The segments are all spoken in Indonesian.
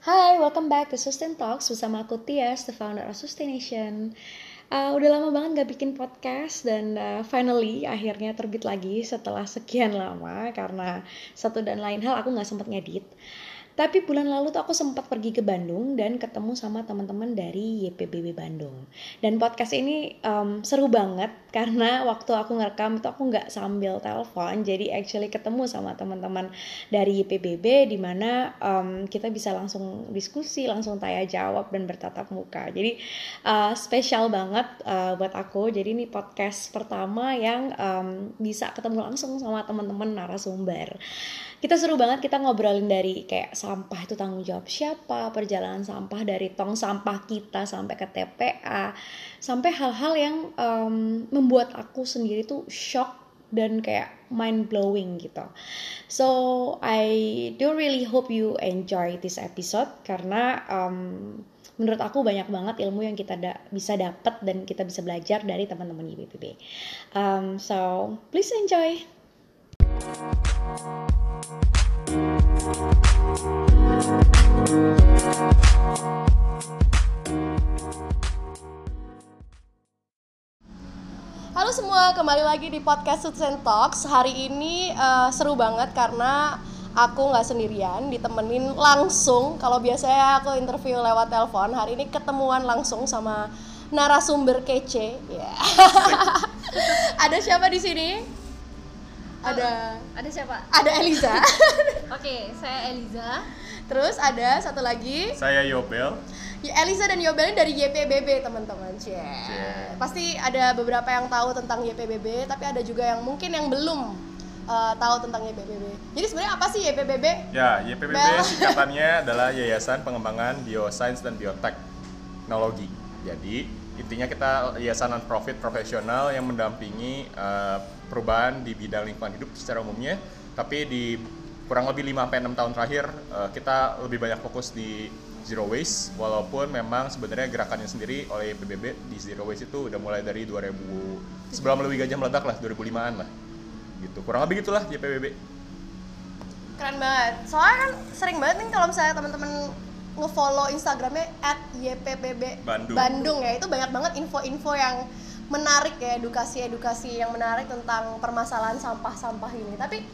Hai, welcome back to Sustain Talks bersama aku Tias, the founder of Sustaination. Uh, udah lama banget gak bikin podcast dan uh, finally akhirnya terbit lagi setelah sekian lama karena satu dan lain hal aku gak sempet ngedit. Tapi bulan lalu tuh aku sempat pergi ke Bandung dan ketemu sama teman-teman dari YPBB Bandung. Dan podcast ini um, seru banget karena waktu aku ngerekam itu aku nggak sambil telepon, jadi actually ketemu sama teman-teman dari YPBB di mana um, kita bisa langsung diskusi, langsung tanya jawab dan bertatap muka. Jadi uh, spesial banget uh, buat aku. Jadi ini podcast pertama yang um, bisa ketemu langsung sama teman-teman narasumber kita seru banget kita ngobrolin dari kayak sampah itu tanggung jawab siapa perjalanan sampah dari tong sampah kita sampai ke TPA sampai hal-hal yang um, membuat aku sendiri tuh shock dan kayak mind blowing gitu. So I do really hope you enjoy this episode karena um, menurut aku banyak banget ilmu yang kita da bisa dapat dan kita bisa belajar dari teman-teman IPPB. Um, so please enjoy. Halo semua, kembali lagi di podcast Suits and Talks. Hari ini uh, seru banget karena aku nggak sendirian, ditemenin langsung. Kalau biasanya aku interview lewat telepon, hari ini ketemuan langsung sama narasumber kece. Yeah. Ada siapa di sini? Ada ada siapa? Ada Eliza. Oke, saya Eliza. Terus ada satu lagi. Saya Yobel. Ya, Eliza dan Yobel ini dari YPBB teman-teman. Yeah. Pasti ada beberapa yang tahu tentang YPBB, tapi ada juga yang mungkin yang belum uh, tahu tentang YPBB. Jadi sebenarnya apa sih YPBB? Ya, YPBB Bel. singkatannya adalah Yayasan Pengembangan Biosains dan Bioteknologi. Jadi intinya kita yayasan non profit profesional yang mendampingi uh, perubahan di bidang lingkungan hidup secara umumnya. Tapi di kurang lebih 5 sampai 6 tahun terakhir uh, kita lebih banyak fokus di zero waste. Walaupun memang sebenarnya gerakannya sendiri oleh PBB di zero waste itu udah mulai dari 2000 sebelum lebih gajah meledak lah 2005-an lah. Gitu. Kurang lebih gitulah ya PBB keren banget. Soalnya kan sering banget nih kalau misalnya teman-teman ngefollow Instagramnya at YPPB Bandung. Bandung ya. Itu banyak banget info-info yang menarik ya edukasi-edukasi yang menarik tentang permasalahan sampah-sampah ini. Tapi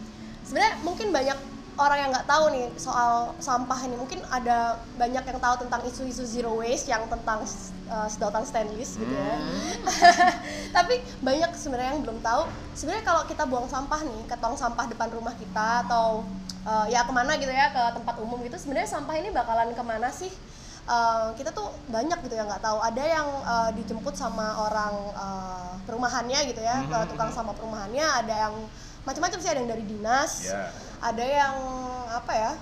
sebenarnya mungkin banyak orang yang nggak tahu nih soal sampah ini. Mungkin ada banyak yang tahu tentang isu-isu zero waste yang tentang uh, sedotan stainless gitu ya. Hmm. tapi banyak sebenarnya yang belum tahu sebenarnya kalau kita buang sampah nih ke tong sampah depan rumah kita atau uh, ya ke mana gitu ya ke tempat umum gitu sebenarnya sampah ini bakalan ke mana sih uh, kita tuh banyak gitu yang nggak tahu ada yang uh, dijemput sama orang uh, perumahannya gitu ya mm -hmm. ke tukang sampah perumahannya ada yang macam-macam sih ada yang dari dinas yeah. ada yang apa ya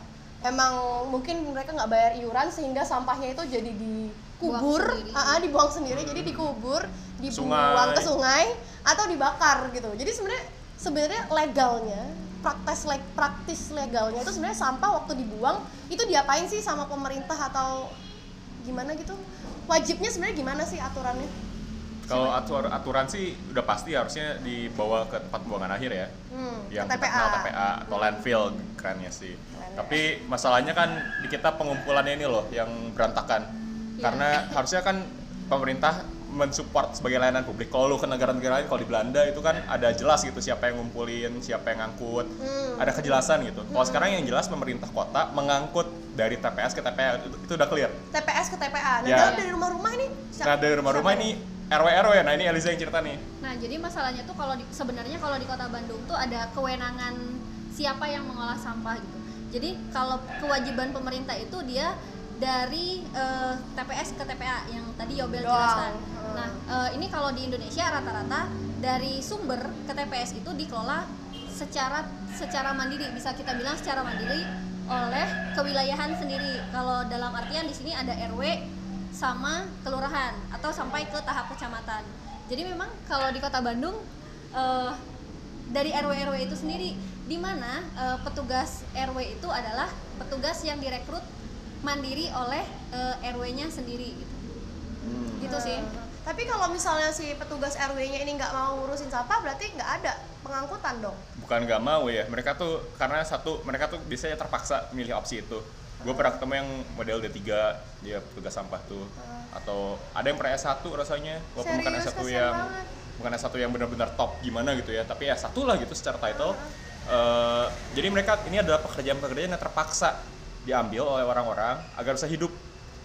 emang mungkin mereka nggak bayar iuran sehingga sampahnya itu jadi dikubur buang uh, dibuang sendiri hmm. jadi dikubur dibuang sungai. ke sungai atau dibakar gitu jadi sebenarnya sebenarnya legalnya praktis leg praktis legalnya itu sebenarnya sampah waktu dibuang itu diapain sih sama pemerintah atau gimana gitu wajibnya sebenarnya gimana sih aturannya kalau atur aturan sih udah pasti harusnya dibawa ke tempat pembuangan akhir ya hmm, yang TPA. kita kenal TPA atau hmm. landfill kerennya sih Keren tapi masalahnya kan di kita pengumpulannya ini loh yang berantakan yeah. karena harusnya kan pemerintah mensupport sebagai layanan publik. Kalau lu ke negara-negara lain, kalau di Belanda itu kan ada jelas gitu siapa yang ngumpulin, siapa yang ngangkut, hmm. ada kejelasan gitu. Kalau hmm. sekarang yang jelas pemerintah kota mengangkut dari TPS ke TPA itu, itu udah clear. TPS ke TPA. Nah, ya. dari rumah-rumah ini. Nah, dari rumah-rumah ini RW RW nah ini Eliza yang cerita nih. Nah, jadi masalahnya tuh kalau sebenarnya kalau di Kota Bandung tuh ada kewenangan siapa yang mengolah sampah gitu. Jadi kalau kewajiban pemerintah itu dia dari uh, eh, TPS ke TPA yang tadi Yobel jelaskan. Nah, uh, ini kalau di Indonesia rata-rata dari sumber ke TPS itu dikelola secara secara mandiri, bisa kita bilang secara mandiri oleh kewilayahan sendiri. Kalau dalam artian di sini ada RW sama kelurahan atau sampai ke tahap kecamatan. Jadi memang kalau di Kota Bandung uh, dari RW RW itu sendiri di mana uh, petugas RW itu adalah petugas yang direkrut mandiri oleh uh, RW-nya sendiri gitu. Hmm. Gitu sih. Tapi kalau misalnya si petugas RW-nya ini nggak mau ngurusin sampah, berarti nggak ada pengangkutan dong? Bukan nggak mau ya, mereka tuh karena satu mereka tuh biasanya terpaksa milih opsi itu. gue pernah ketemu yang model D3 dia petugas sampah tuh atau ada yang pernah S1 rasanya walaupun bukan Serius, S1 kasihan yang banget. bukan S1 yang benar-benar top gimana gitu ya tapi ya satu lah gitu secara title Eh, jadi mereka ini adalah pekerjaan-pekerjaan yang terpaksa diambil oleh orang-orang agar bisa hidup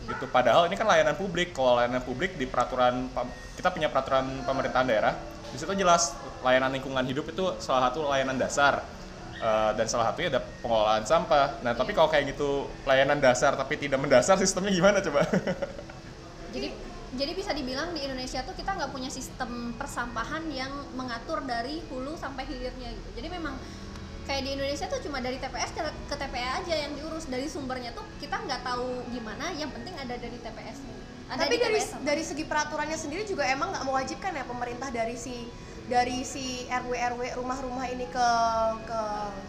gitu. Padahal ini kan layanan publik. Kalau layanan publik di peraturan kita punya peraturan pemerintahan daerah di situ jelas layanan lingkungan hidup itu salah satu layanan dasar. Eh, dan salah satunya ada pengelolaan sampah. Nah tapi kalau kayak gitu layanan dasar tapi tidak mendasar sistemnya gimana coba? Jadi jadi bisa dibilang di Indonesia tuh kita nggak punya sistem persampahan yang mengatur dari hulu sampai hilirnya gitu. Jadi memang kayak di Indonesia tuh cuma dari TPS ke, ke TPA aja yang diurus. Dari sumbernya tuh kita nggak tahu gimana yang penting ada dari TPS ada Tapi di dari TPS dari segi peraturannya sendiri juga emang nggak mewajibkan ya pemerintah dari si dari si RW RW rumah-rumah ini ke ke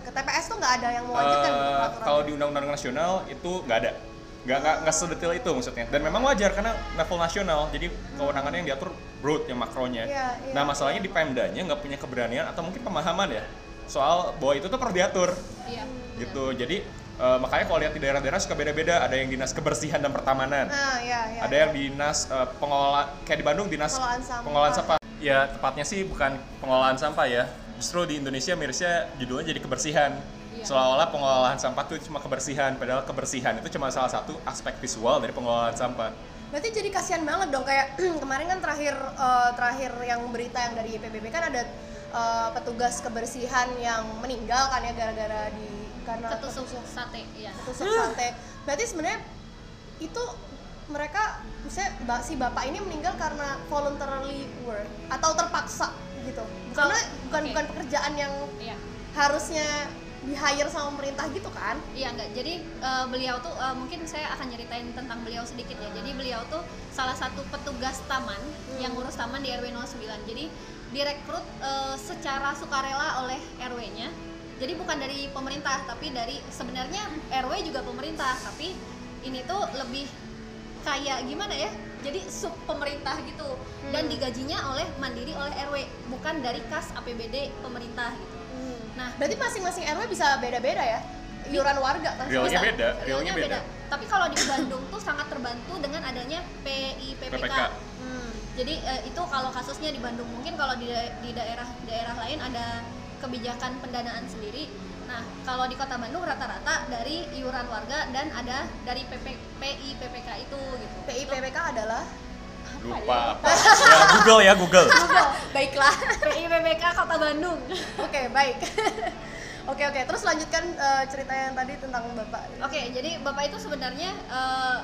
ke TPS tuh nggak ada yang mewajibkan peraturan. kalau di undang-undang nasional itu nggak ada. Nggak nggak nggak sedetail itu maksudnya. Dan memang wajar karena level nasional jadi kewenangannya yang diatur broad yang makronya. Iya, iya, nah masalahnya di pemdanya nggak punya keberanian atau mungkin pemahaman ya soal bahwa itu tuh perlu diatur. Iya. Gitu. Jadi eh, makanya kalau lihat di daerah-daerah suka beda-beda. Ada yang dinas kebersihan dan pertamanan. Nah, ya, ya. ada yang dinas eh, pengelola kayak di Bandung dinas Pengelolaan sampah. pengelolaan sampah. Ya tepatnya sih bukan pengelolaan sampah ya. Justru di Indonesia mirisnya judulnya jadi kebersihan. Iya. seolah-olah pengelolaan sampah itu cuma kebersihan padahal kebersihan itu cuma salah satu aspek visual dari pengelolaan sampah. Berarti jadi kasihan banget dong. Kayak kemarin kan terakhir eh, terakhir yang berita yang dari PBB kan ada eh, petugas kebersihan yang meninggal kan ya gara-gara di karena ketusuk sate ya ketusuk sate. Berarti sebenarnya itu mereka misalnya si bapak ini meninggal karena voluntarily work atau terpaksa gitu. Karena bukan oke. bukan pekerjaan yang iya harusnya di hire sama pemerintah gitu kan. Iya enggak. Jadi eh, beliau tuh eh, mungkin saya akan nyeritain tentang beliau sedikit ya. Jadi beliau tuh salah satu petugas taman yang ngurus taman di RW 09. Jadi direkrut eh, secara sukarela oleh RW-nya. Jadi bukan dari pemerintah, tapi dari sebenarnya RW juga pemerintah, tapi ini tuh lebih kayak gimana ya? Jadi sub pemerintah gitu dan digajinya oleh mandiri oleh RW, bukan dari kas APBD pemerintah gitu. Nah, Berarti masing-masing RW bisa beda-beda ya iuran warga kan? Realnya Bisa. beda, Realnya realnya beda. Tapi kalau di Bandung tuh sangat terbantu dengan adanya PIPPK. PPK. Hmm. Jadi eh, itu kalau kasusnya di Bandung mungkin kalau di da- di daerah daerah lain ada kebijakan pendanaan sendiri. Nah, kalau di Kota Bandung rata-rata dari iuran warga dan ada dari PP, PIPPK itu gitu. PIPPK adalah lupa apa ya Google ya Google baiklah. PIPPK Kota Bandung. Oke, baik. Oke, oke. Terus lanjutkan eh, cerita yang tadi tentang Bapak. Oke, jadi bapak itu sebenarnya eh,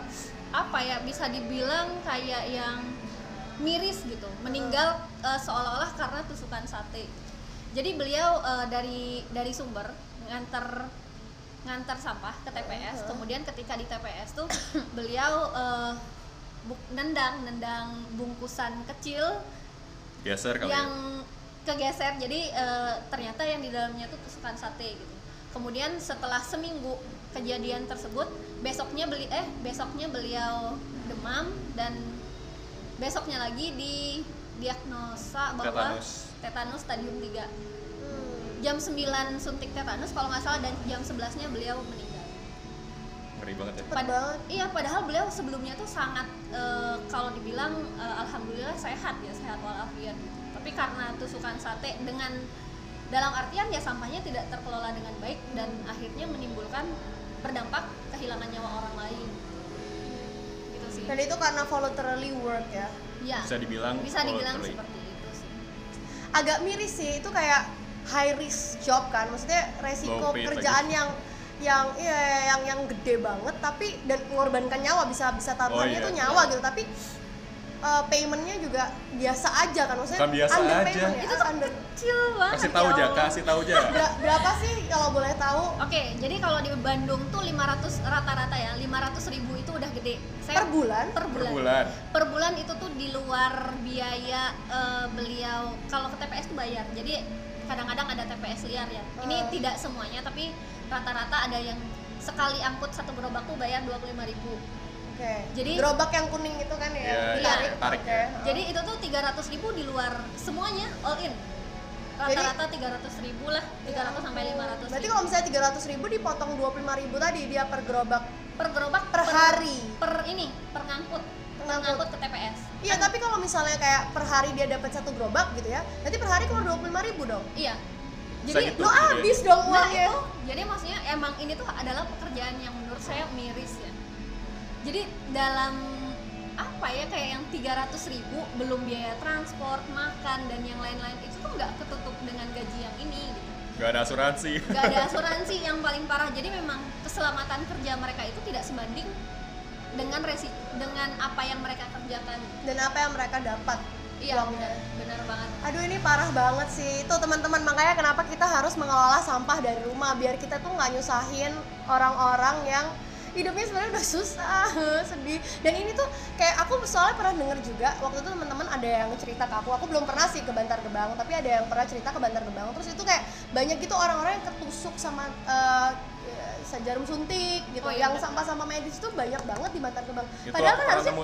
apa ya bisa dibilang kayak yang miris gitu, meninggal eh, seolah-olah karena tusukan sate. Jadi beliau eh, dari dari sumber nganter ngantar sampah ke TPS, kemudian ketika di TPS tuh beliau eh, buk- nendang nendang bungkusan kecil geser kali yang ya? kegeser. Jadi eh, ternyata yang di dalamnya tuh tusukan sate gitu. Kemudian setelah seminggu kejadian tersebut besoknya beli eh besoknya beliau demam dan besoknya lagi di diagnosa bahwa Tetanus. tetanus stadium 3 Hmm. jam 9 suntik tetanus kalau nggak salah dan jam 11 nya beliau meninggal ngeri banget ya Cepet banget. iya padahal beliau sebelumnya tuh sangat eh, kalau dibilang eh, alhamdulillah sehat ya sehat walafiat gitu. tapi karena tusukan sate dengan dalam artian ya sampahnya tidak terkelola dengan baik dan akhirnya menimbulkan berdampak kehilangan nyawa orang lain gitu sih Dan itu karena voluntarily work ya. ya bisa dibilang bisa dibilang voluntary. seperti itu sih Agak miris sih, itu kayak high risk job kan. Maksudnya resiko Low paid pekerjaan yang yang iya yang yang gede banget tapi dan mengorbankan nyawa bisa bisa taruhannya Oh, iya. itu nyawa gitu tapi eh, paymentnya juga biasa aja kan maksudnya Bukan biasa aja. ya, itu tuh under kecil banget kasih tahu ya aja Allah. kasih tahu aja Ber- berapa sih kalau boleh tahu Oke, jadi kalau di Bandung tuh 500 rata-rata ya, 500 ribu itu udah gede. Saya per bulan per per bulan. bulan Per bulan itu tuh di luar biaya eh, beliau kalau ke TPS tuh bayar. Jadi kadang-kadang ada TPS liar ya. Ini Oh. tidak semuanya tapi rata-rata ada yang sekali angkut satu gerobak tuh bayar 25.000 ribu. oke Jadi- gerobak yang kuning itu kan ya Iya, iya, ditarik tarik oke. ya. Jadi itu tuh 300.000 ribu di luar semuanya all in. Rata-rata 300.000 ribu lah, 300 sampai 500 berarti kalau misalnya 300 ribu dipotong 25 ribu tadi dia per gerobak per gerobak Per hari. per ini per ngangkut per Ngangkut. ngangkut ke TPS Iya, tapi kalau misalnya kayak per hari dia dapat satu gerobak gitu ya, nanti per hari keluar dua puluh ribu dong. iya jadi gitu. Lo habis dong Nah uangnya. itu, jadi maksudnya emang ini tuh adalah pekerjaan yang menurut saya miris ya. Jadi dalam apa ya kayak yang 300 ribu belum biaya transport, makan dan yang lain-lain itu tuh nggak ketutup dengan gaji yang ini. Gitu. Gak ada asuransi. Nggak ada asuransi yang paling parah. Jadi memang keselamatan kerja mereka itu tidak sebanding dengan resi dengan apa yang mereka kerjakan. Dan apa yang mereka dapat? Iya uangnya. benar, benar banget. Aduh ini parah banget sih. Itu teman-teman makanya kenapa kita harus mengelola sampah dari rumah biar kita tuh nggak nyusahin orang-orang yang hidupnya sebenarnya udah susah sedih. Dan ini tuh kayak aku soalnya pernah denger juga waktu itu teman-teman ada yang cerita ke aku. Aku belum pernah sih ke Bantar Gebang tapi ada yang pernah cerita ke Bantar Gebang. Terus itu kayak banyak gitu orang-orang yang ketusuk sama eh, ya, jarum suntik gitu. Oh, iya, yang sampah-sampah medis itu banyak banget di Bantar Gebang. Itu padahal kan harusnya.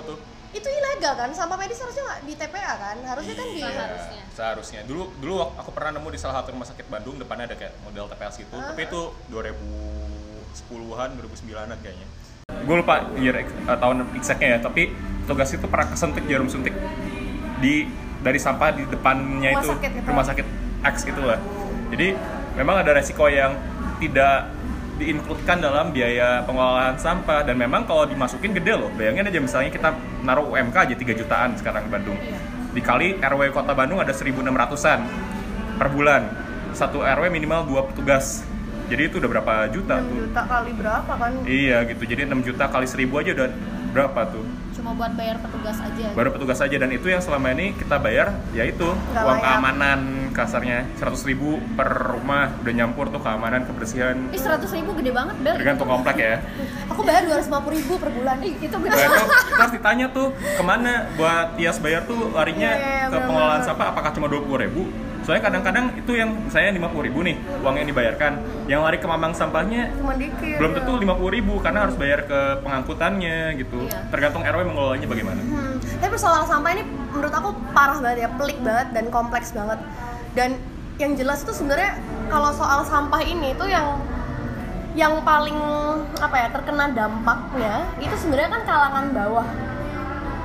Itu ilegal kan sampah medis harusnya nggak di TPA kan harusnya kan di Iya, Seharusnya. seharusnya. Dulu dulu aku pernah nemu di salah satu rumah sakit Bandung depannya ada kayak model TPS gitu. Ah. Tapi itu 2010-an, 2009-an kayaknya. Gue lupa year eh, tahun exactnya ya, tapi tugas itu pernah kesentik jarum suntik di dari sampah di depannya Rumah itu sakit gitu. rumah sakit X itu lah. Jadi memang ada resiko yang tidak diinkludkan dalam biaya pengelolaan sampah dan memang kalau dimasukin gede loh. Bayangin aja misalnya kita naruh UMK aja 3 jutaan sekarang di Bandung. Dikali RW Kota Bandung ada 1600-an per bulan. Satu RW minimal dua petugas. Jadi itu udah berapa juta 6 tuh? juta kali berapa kan Iya gitu. Jadi 6 juta kali 1000 aja udah berapa tuh? Cuma buat bayar petugas aja. Baru petugas aja dan itu yang selama ini kita bayar yaitu Nggak uang layak. keamanan kasarnya 100 ribu per rumah udah nyampur tuh keamanan kebersihan Ih 100 ribu gede banget Bel. tergantung komplek ya. aku bayar 250 ribu per bulan Ih, itu Nah, gede itu banget. kita harus ditanya tuh ke mana buat Tias bayar tuh larinya Iya, iya, ke pengelolaan sampah apakah cuma 20 ribu? Soalnya kadang-kadang itu yang saya 50 ribu nih uang yang dibayarkan, yang lari ke mamang sampahnya cuma dikit belum tentu 50 ribu karena harus bayar ke pengangkutannya gitu. Iya. Tergantung RW mengelolanya bagaimana. Hmm, tapi persoalan sampah ini menurut aku parah banget ya, pelik banget dan kompleks banget. Dan yang jelas itu sebenarnya kalau soal sampah ini tuh yang yang paling apa ya terkena dampaknya itu sebenarnya kan kalangan bawah.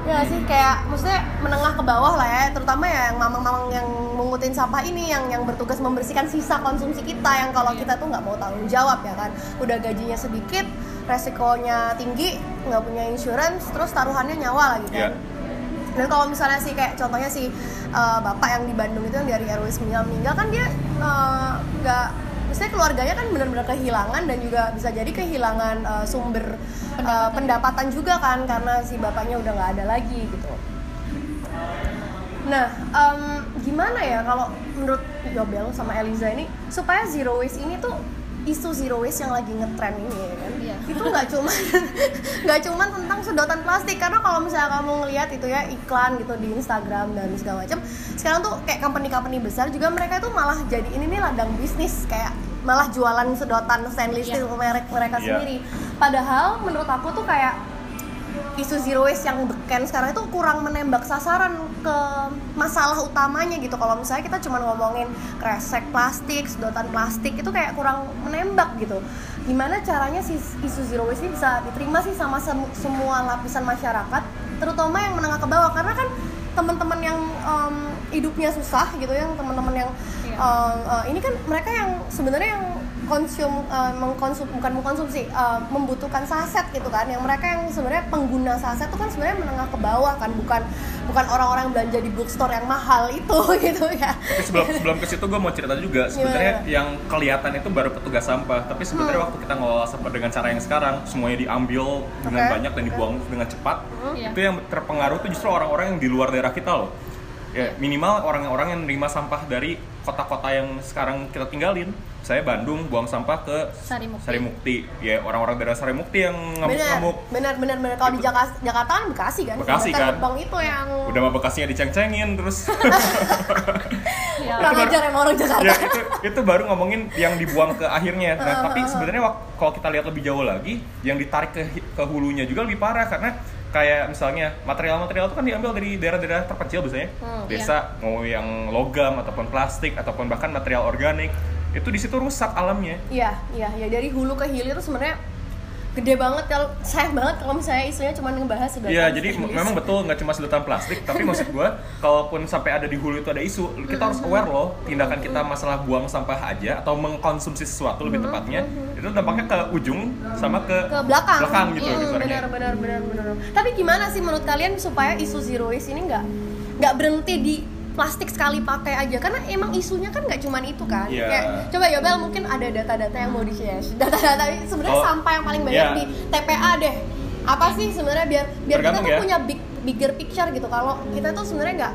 Ya sih kayak maksudnya menengah ke bawah lah ya, terutama ya yang mamang-mamang yang mengutin sampah ini yang yang bertugas membersihkan sisa konsumsi kita yang kalau kita tuh nggak mau tanggung jawab ya kan. Udah gajinya sedikit, resikonya tinggi, nggak punya insurance, terus taruhannya nyawa lagi kan. Iya. Dan kalau misalnya sih kayak contohnya si uh, bapak yang di Bandung itu yang dari RW 9 meninggal kan dia uh, nggak maksudnya keluarganya kan benar-benar kehilangan dan juga bisa jadi kehilangan uh, sumber uh, pendapatan juga kan karena si bapaknya udah nggak ada lagi gitu. Nah, em, gimana ya kalau menurut Yobel sama Eliza ini supaya zero waste ini tuh isu zero waste yang lagi ngetren ini ya kan? Itu nggak cuma nggak cuma tentang sedotan plastik karena kalau misalnya kamu ngelihat itu ya iklan gitu di Instagram dan segala macam, sekarang tuh kayak company-company besar juga mereka tuh malah jadi ini nih ladang bisnis kayak malah jualan sedotan stainless steel merek mereka Iya. sendiri. Padahal menurut aku tuh kayak isu zero waste yang beken sekarang itu kurang menembak sasaran ke masalah utamanya gitu kalau misalnya kita cuma ngomongin kresek plastik, sedotan plastik itu kayak kurang menembak gitu gimana caranya si isu zero waste ini bisa diterima sih sama sem- semua lapisan masyarakat terutama yang menengah ke bawah? Karena kan teman-teman yang em, hidupnya susah gitu ya teman-teman yang Iya. em, eh, ini kan mereka yang sebenarnya yang konsum eh, mengkonsum bukan mengkonsumsi eh, membutuhkan saset gitu kan. Yang mereka yang sebenarnya pengguna saset itu kan sebenarnya menengah ke bawah kan bukan bukan orang-orang yang belanja di bookstore yang mahal itu gitu ya. Tapi sebelum sebelum ke situ gue mau cerita juga sebenarnya yang kelihatan itu baru petugas sampah. Tapi sebenarnya waktu kita ngelola sampah dengan cara yang sekarang semuanya diambil dengan Oke, banyak dan dibuang dengan cepat Iya. itu yang terpengaruh itu justru orang-orang yang di luar daerah kita loh ya minimal orang-orang yang menerima sampah dari kota-kota yang sekarang kita tinggalin saya Bandung buang sampah ke Sarimukti. Sarimukti ya orang-orang daerah Sarimukti yang ngamuk-ngamuk benar benar benar kalau di Gitu. Jakarta Jakarta kan Bekasi kan Bekasi kan. Gebang itu yang udah mah bekasnya diceng-cengin terus Ya. kurang ajar emang orang Jakarta ya itu itu baru ngomongin yang dibuang ke akhirnya nah tapi sebenarnya kalau kita lihat lebih jauh lagi yang ditarik ke ke hulunya juga lebih parah karena kayak misalnya material-material itu kan diambil dari daerah-daerah terpencil biasanya. Hmm, desa mau yang logam ataupun plastik ataupun bahkan material organik itu di situ rusak alamnya. Iya, iya, ya dari hulu ke hilir sebenarnya gede banget kalau sayang banget kalau misalnya isunya cuma ngebahas sedotan Iya, jadi memang betul nggak cuma sedotan plastik, tapi maksud gua, kalaupun sampai ada di hulu itu ada isu, kita harus aware loh tindakan kita masalah buang sampah aja atau mengkonsumsi sesuatu lebih tepatnya, itu dampaknya ke ujung sama ke, ke belakang, belakang gitu kasarnya. benar benar benar benar. Tapi gimana sih menurut kalian supaya isu zero waste ini nggak nggak berhenti di plastik sekali pakai aja karena emang isunya kan nggak cuman itu kan Iya. Kayak, coba Yobel mungkin ada data-data yang mau di share data-data sebenarnya Oh, sampah yang paling banyak iya. di TPA deh apa sih sebenarnya biar biar kita Tergantung tuh ya. punya big bigger picture gitu kalau kita tuh sebenarnya nggak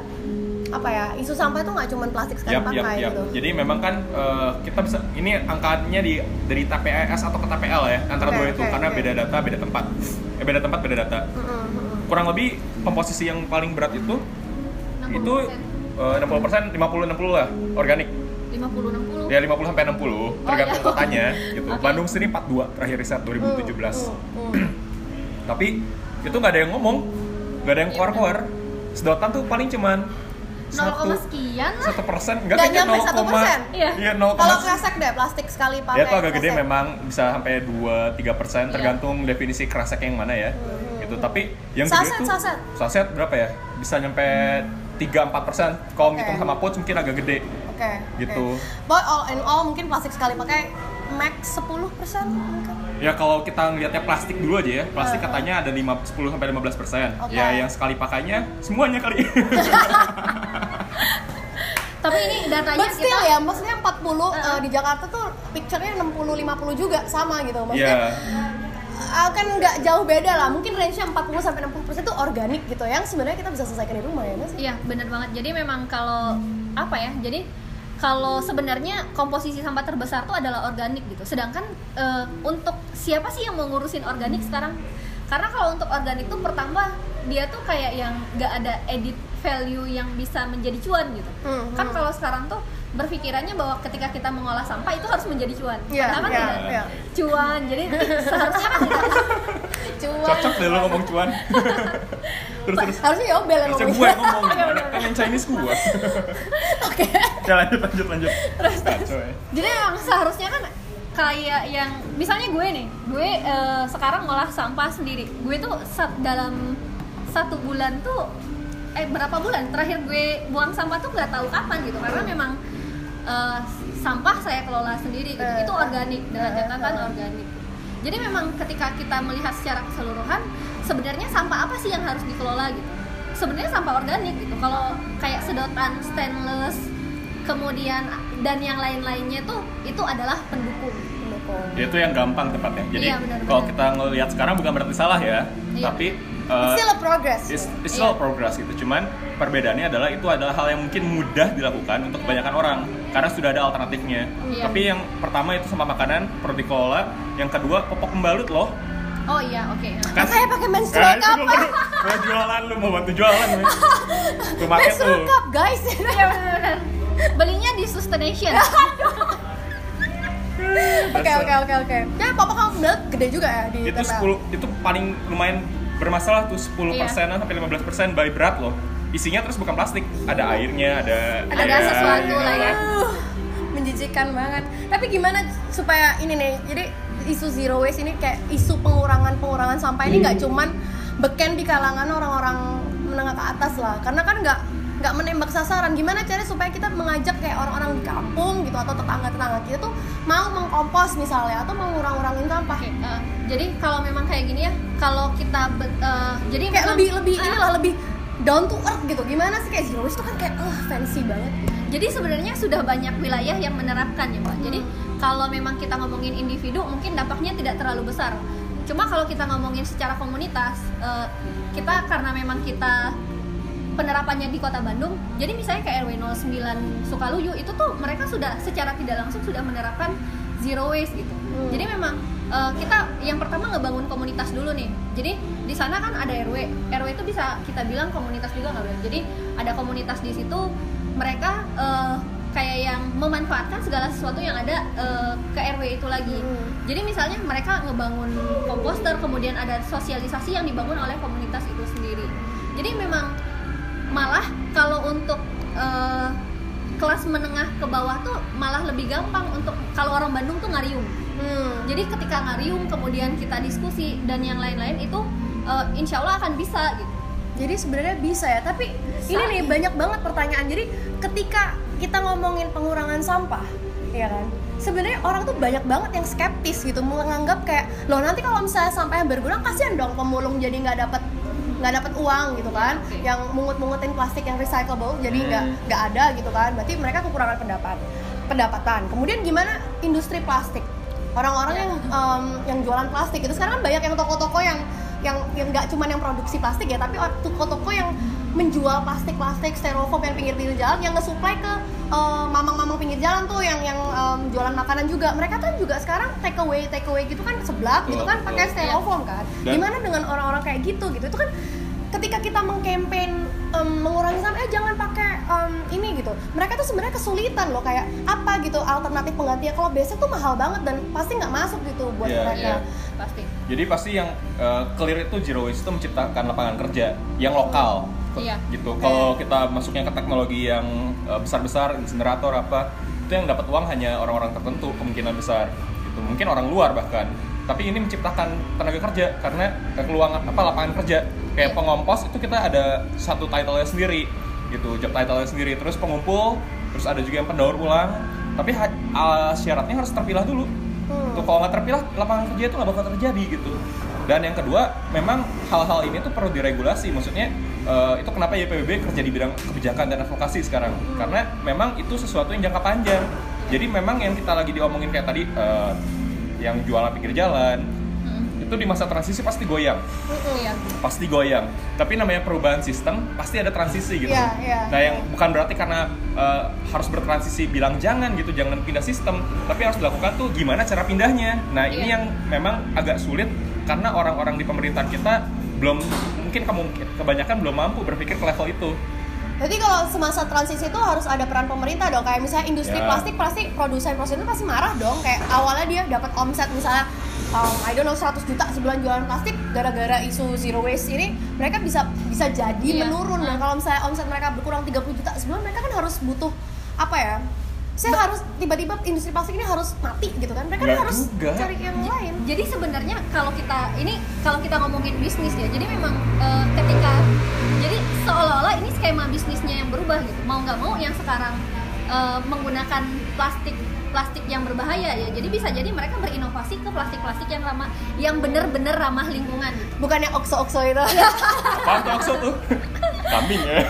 apa ya isu sampah itu nggak cuman plastik sekali yap, pakai yap. gitu Jadi memang kan eh, kita bisa ini angkanya di dari TPS atau ke TPL ya antara Oke, dua itu oke, karena oke. beda data beda tempat. Eh, beda tempat beda data. Mm-mm, mm-mm. Kurang lebih komposisi yang paling berat itu 60%. itu eh, 60% 50 60 lah organik. 50 60 Ya 50 sampai 60 tergantung iya. kotanya gitu. Oke. Bandung sendiri 42 terakhir riset 2017. Mm, mm. Tapi itu nggak ada yang ngomong, nggak ada yang Iya, keluar-keluar. Sedotan tuh paling cuman 0, satu sekian lah satu persen nggak kayaknya nyampe 1%? Iya. iya 0, kalau kresek deh plastik sekali pakai Ya itu agak gede kresek. memang bisa sampai 2-3 persen Iya. tergantung definisi kerasek yang mana ya. Gitu. Tapi yang Saset, gede itu saset. saset berapa ya? Bisa nyampe 3-4 persen. Kalau Oke. ngitung sama pouch mungkin agak gede. Oke. Gitu. oke. Boy all in all mungkin plastik sekali pakai max 10 persen. Ya kalau kita ngelihatnya plastik dulu aja ya, plastik Uh-huh. katanya ada 5, 10 sampai 15 persen. Oke. Ya yang sekali pakainya semuanya kali. tapi ini datanya But still kita ya, maksudnya 40 Uh-uh. eh, di Jakarta tuh picture-nya 60 50 juga sama gitu. Maksudnya Iya. Eh, kan nggak jauh beda lah. Mungkin range-nya 40 sampai 60 persen itu organik gitu yang sebenarnya kita bisa selesaikan di rumah ya, Mas. Iya bener banget. Jadi memang kalau apa ya? Jadi kalau sebenarnya komposisi sampah terbesar itu adalah organik gitu. Sedangkan eh, untuk siapa sih yang mau ngurusin organik sekarang? Karena kalau untuk organik tuh pertama dia tuh kayak yang nggak ada edit value yang bisa menjadi cuan gitu. Hmm, Kan hmm. kalau sekarang tuh berpikirannya bahwa ketika kita mengolah sampah itu harus menjadi cuan. Iya, Padahal kan iya, tidak iya. cuan. Jadi seharusnya kan tidak Cuan. Cocok deh lo ngomong cuan. terus terus. Harusnya Yobel yang Harusnya ngomong. gue yang ngomong, kan yang Chinese gue. Oke. Ya lanjut lanjut lanjut. Terus Jadi emang seharusnya kan kayak yang misalnya gue nih, gue eh, sekarang ngolah sampah sendiri. Gue tuh dalam satu bulan tuh eh berapa bulan terakhir gue buang sampah tuh nggak tahu kapan gitu karena memang eh, sampah saya kelola sendiri gitu. Eh, Itu organik dengan eh, catatan organik. Jadi memang ketika kita melihat secara keseluruhan sebenarnya sampah apa sih yang harus dikelola gitu. Sebenarnya sampah organik gitu. Kalau kayak sedotan stainless kemudian dan yang lain-lainnya tuh itu adalah pendukung. Pendukung. Itu yang gampang tepatnya. Jadi Iya, kalau kita ngelihat sekarang bukan berarti salah ya, Iya. tapi It's uh, still a progress. it's, it's still progress gitu. Cuman perbedaannya adalah itu adalah hal yang mungkin mudah dilakukan untuk kebanyakan orang karena sudah ada alternatifnya. Iya. Tapi yang pertama itu sampah makanan perlu dikelola. Yang kedua popok pembalut loh. Oh iya, oke. Makanya pakai menstrual Nah, cup. mau jualan lu mau bantu jualan. Tuh pakai Menstrual tuh. cup, guys. Iya. Belinya di Sustaination. Oke, oke, oke, oke. Ya, papa kamu gede juga ya di itu TPL. 10 itu paling lumayan bermasalah tuh 10 Iya. persenan sampai 15 persen by berat loh isinya terus bukan plastik ada airnya ada Ada ya, sesuatu lah ya. Menjijikan banget. Tapi gimana supaya ini nih, jadi isu zero waste ini kayak isu pengurangan pengurangan sampah ini nggak cuman beken di kalangan orang-orang menengah ke atas lah, karena kan nggak nggak menembak sasaran. Gimana caranya supaya kita mengajak kayak orang-orang di kampung gitu atau tetangga-tetangga kita tuh mau mengkompos misalnya atau mau ngurang-ngurangin sampah. Oke, eh, jadi kalau memang kayak gini ya, kalau kita eh, jadi Kayak memang- lebih lebih Ah, inilah lebih down to earth gitu. Gimana sih kayak zero waste itu kan kayak uh, fancy banget. Jadi sebenarnya sudah banyak wilayah yang menerapkan ya Mbak. Jadi kalau memang kita ngomongin individu mungkin dampaknya tidak terlalu besar. Cuma kalau kita ngomongin secara komunitas, kita karena memang kita penerapannya di Kota Bandung, jadi misalnya kayak RW 09 Sukaluyu itu tuh mereka sudah secara tidak langsung sudah menerapkan zero waste gitu. Hmm. Jadi memang eh, kita yang pertama ngebangun komunitas dulu nih. Jadi di sana kan ada RW, RW itu bisa kita bilang komunitas juga nggak boleh. Jadi ada komunitas di situ mereka eh, kayak yang memanfaatkan segala sesuatu yang ada eh, ke RW itu lagi. Hmm. Jadi misalnya mereka ngebangun komposter, kemudian ada sosialisasi yang dibangun oleh komunitas itu sendiri. Jadi memang malah kalau untuk eh, kelas menengah ke bawah tuh malah lebih gampang untuk kalau orang Bandung tuh ngariung. Hmm. jadi ketika ngariung kemudian kita diskusi dan yang lain-lain itu eh, insya Allah akan bisa gitu Jadi sebenarnya bisa ya, tapi ini nih banyak banget pertanyaan. Jadi ketika kita ngomongin pengurangan sampah, ya kan? Sebenarnya orang tuh banyak banget yang skeptis gitu, menganggap kayak loh nanti kalau misalnya sampah yang berguna kasihan dong pemulung jadi nggak dapat nggak dapat uang gitu kan, Oke. yang mungut-mungutin plastik yang recyclable jadi nggak nggak ada gitu kan, berarti mereka kekurangan pendapat pendapatan. Kemudian gimana industri plastik? Orang-orang yang em, yang jualan plastik itu sekarang kan banyak yang toko-toko yang yang yang nggak cuma yang produksi plastik ya, tapi toko-toko yang menjual plastik-plastik styrofoam yang pinggir-pinggir jalan yang nge-supply ke eh, mamang-mamang pinggir jalan tuh yang yang em, jualan makanan juga. Mereka kan juga sekarang take away take away gitu kan seblak gitu Betul, kan pakai styrofoam kan. Dan- Gimana dengan orang-orang kayak gitu gitu? Itu kan ketika kita mengkampanye em, mengurangi sampah eh jangan pakai em, ini gitu mereka tuh sebenarnya kesulitan loh kayak apa gitu alternatif penggantinya kalau biasa tuh mahal banget dan pasti nggak masuk gitu buat Iya, mereka iya. pasti Jadi pasti yang uh, clear itu zero waste itu menciptakan lapangan kerja yang lokal. Iya. Gitu. Kalau kita masuknya ke teknologi yang uh, besar-besar, insinerator apa, itu yang dapat uang hanya orang-orang tertentu kemungkinan besar. Gitu. Mungkin orang luar bahkan. Tapi ini menciptakan tenaga kerja karena keluangan apa lapangan kerja. Kayak Iya. pengompos itu kita ada satu title-nya sendiri gitu, job title-nya sendiri. Terus pengumpul, terus ada juga yang pendaur ulang. Tapi uh, syaratnya harus terpilah dulu Hmm. Tuh kalau nggak terpilah lapangan kerja itu nggak bakal terjadi gitu. Dan yang kedua, memang hal-hal ini tuh perlu diregulasi. Maksudnya eh, itu kenapa YPWB kerja di bidang kebijakan dan advokasi sekarang? Karena memang itu sesuatu yang jangka panjang. Jadi memang yang kita lagi diomongin kayak tadi eh, yang jualan pinggir jalan Hmm. itu di masa transisi pasti goyang, iya pasti goyang. Tapi namanya perubahan sistem pasti ada transisi gitu. Iya, iya. Nah yang bukan berarti karena eh, harus bertransisi bilang jangan gitu, jangan pindah sistem, tapi harus dilakukan tuh gimana cara pindahnya. Nah ini Iya. yang memang agak sulit karena orang-orang di pemerintahan kita belum mungkin kamu kebanyakan belum mampu berpikir ke level itu. Jadi kalau semasa transisi itu harus ada peran pemerintah dong. Kayak misalnya industri Ya. plastik pasti produsen-produsen itu pasti marah dong. Kayak awalnya dia dapat omset misalnya um, I don't know 100 juta sebulan jualan plastik gara-gara isu zero waste ini mereka bisa bisa jadi Iya. menurun dan Ah. kalau misalnya omset mereka berkurang 30 juta sebulan mereka kan harus butuh apa ya? Saya harus tiba-tiba industri plastik ini harus mati gitu kan. Mereka kan Nggak harus juga. cari yang lain. jadi sebenarnya kalau kita ini kalau kita ngomongin bisnis ya jadi memang eh, ketika jadi seolah-olah ini skema bisnisnya yang berubah gitu mau nggak mau yang sekarang eh, menggunakan plastik plastik yang berbahaya ya jadi bisa jadi mereka berinovasi ke plastik-plastik yang ramah yang bener-bener ramah lingkungan gitu. Bukannya okso-okso itu. Apaan tuh Akso tuh? Kambing ya.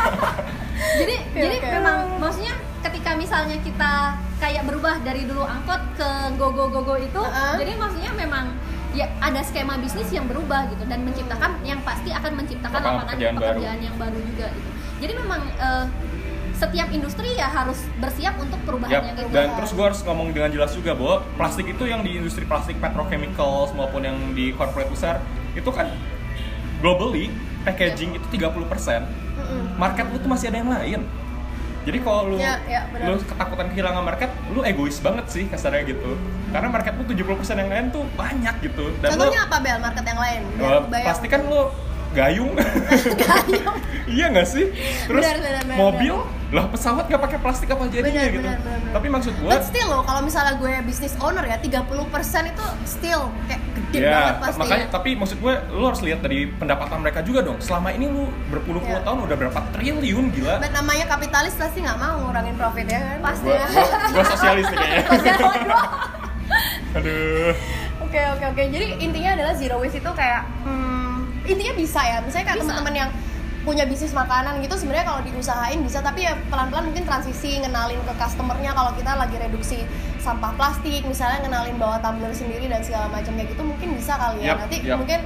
jadi Oke, jadi oke. memang maksudnya ketika misalnya kita kayak berubah dari dulu angkot ke go go go go itu Uh-uh. jadi maksudnya memang ya ada skema bisnis yang berubah gitu dan menciptakan yang pasti akan menciptakan Lapangan pekerjaan pekerjaan, baru. yang baru juga gitu jadi memang eh, setiap industri ya harus bersiap untuk perubahan Yap, yang itu dan terus gue harus ngomong dengan jelas juga bahwa plastik itu yang di industri plastik petrochemicals maupun yang di corporate besar itu kan globally packaging itu 30% Mm-mm. market lu tuh masih ada yang lain jadi kalau lu Ya, ya, lu ketakutan kehilangan market lu egois banget sih kasarnya gitu karena market lu 70% yang lain tuh banyak gitu dan lu Contohnya apa Bel market yang lain? Biar kebayang. pasti kan lu gayung iya nggak sih terus Benar, benar, benar, mobil lah pesawat nggak pakai plastik apa jadinya Benar, gitu benar, benar, benar. tapi maksud gua But still loh, kalau misalnya gue business owner ya 30% itu still kayak gede ya banget pasti. makanya tapi maksud gue lu harus lihat dari pendapatan mereka juga dong selama ini lu berpuluh-puluh Ya. tahun udah berapa triliun gila But namanya kapitalis pasti nggak mau ngurangin profit ya kan? Pasti. gua, gua, gua sosialis kayaknya aduh Oke oke oke. Jadi intinya adalah zero waste itu kayak hmm, intinya bisa ya. Misalnya kayak teman-teman yang punya bisnis makanan gitu sebenarnya kalau diusahain bisa tapi ya pelan-pelan mungkin transisi ngenalin ke customernya kalau kita lagi reduksi sampah plastik misalnya ngenalin bawa tumbler sendiri dan segala macam kayak gitu mungkin bisa kali ya Yap, nanti yap. mungkin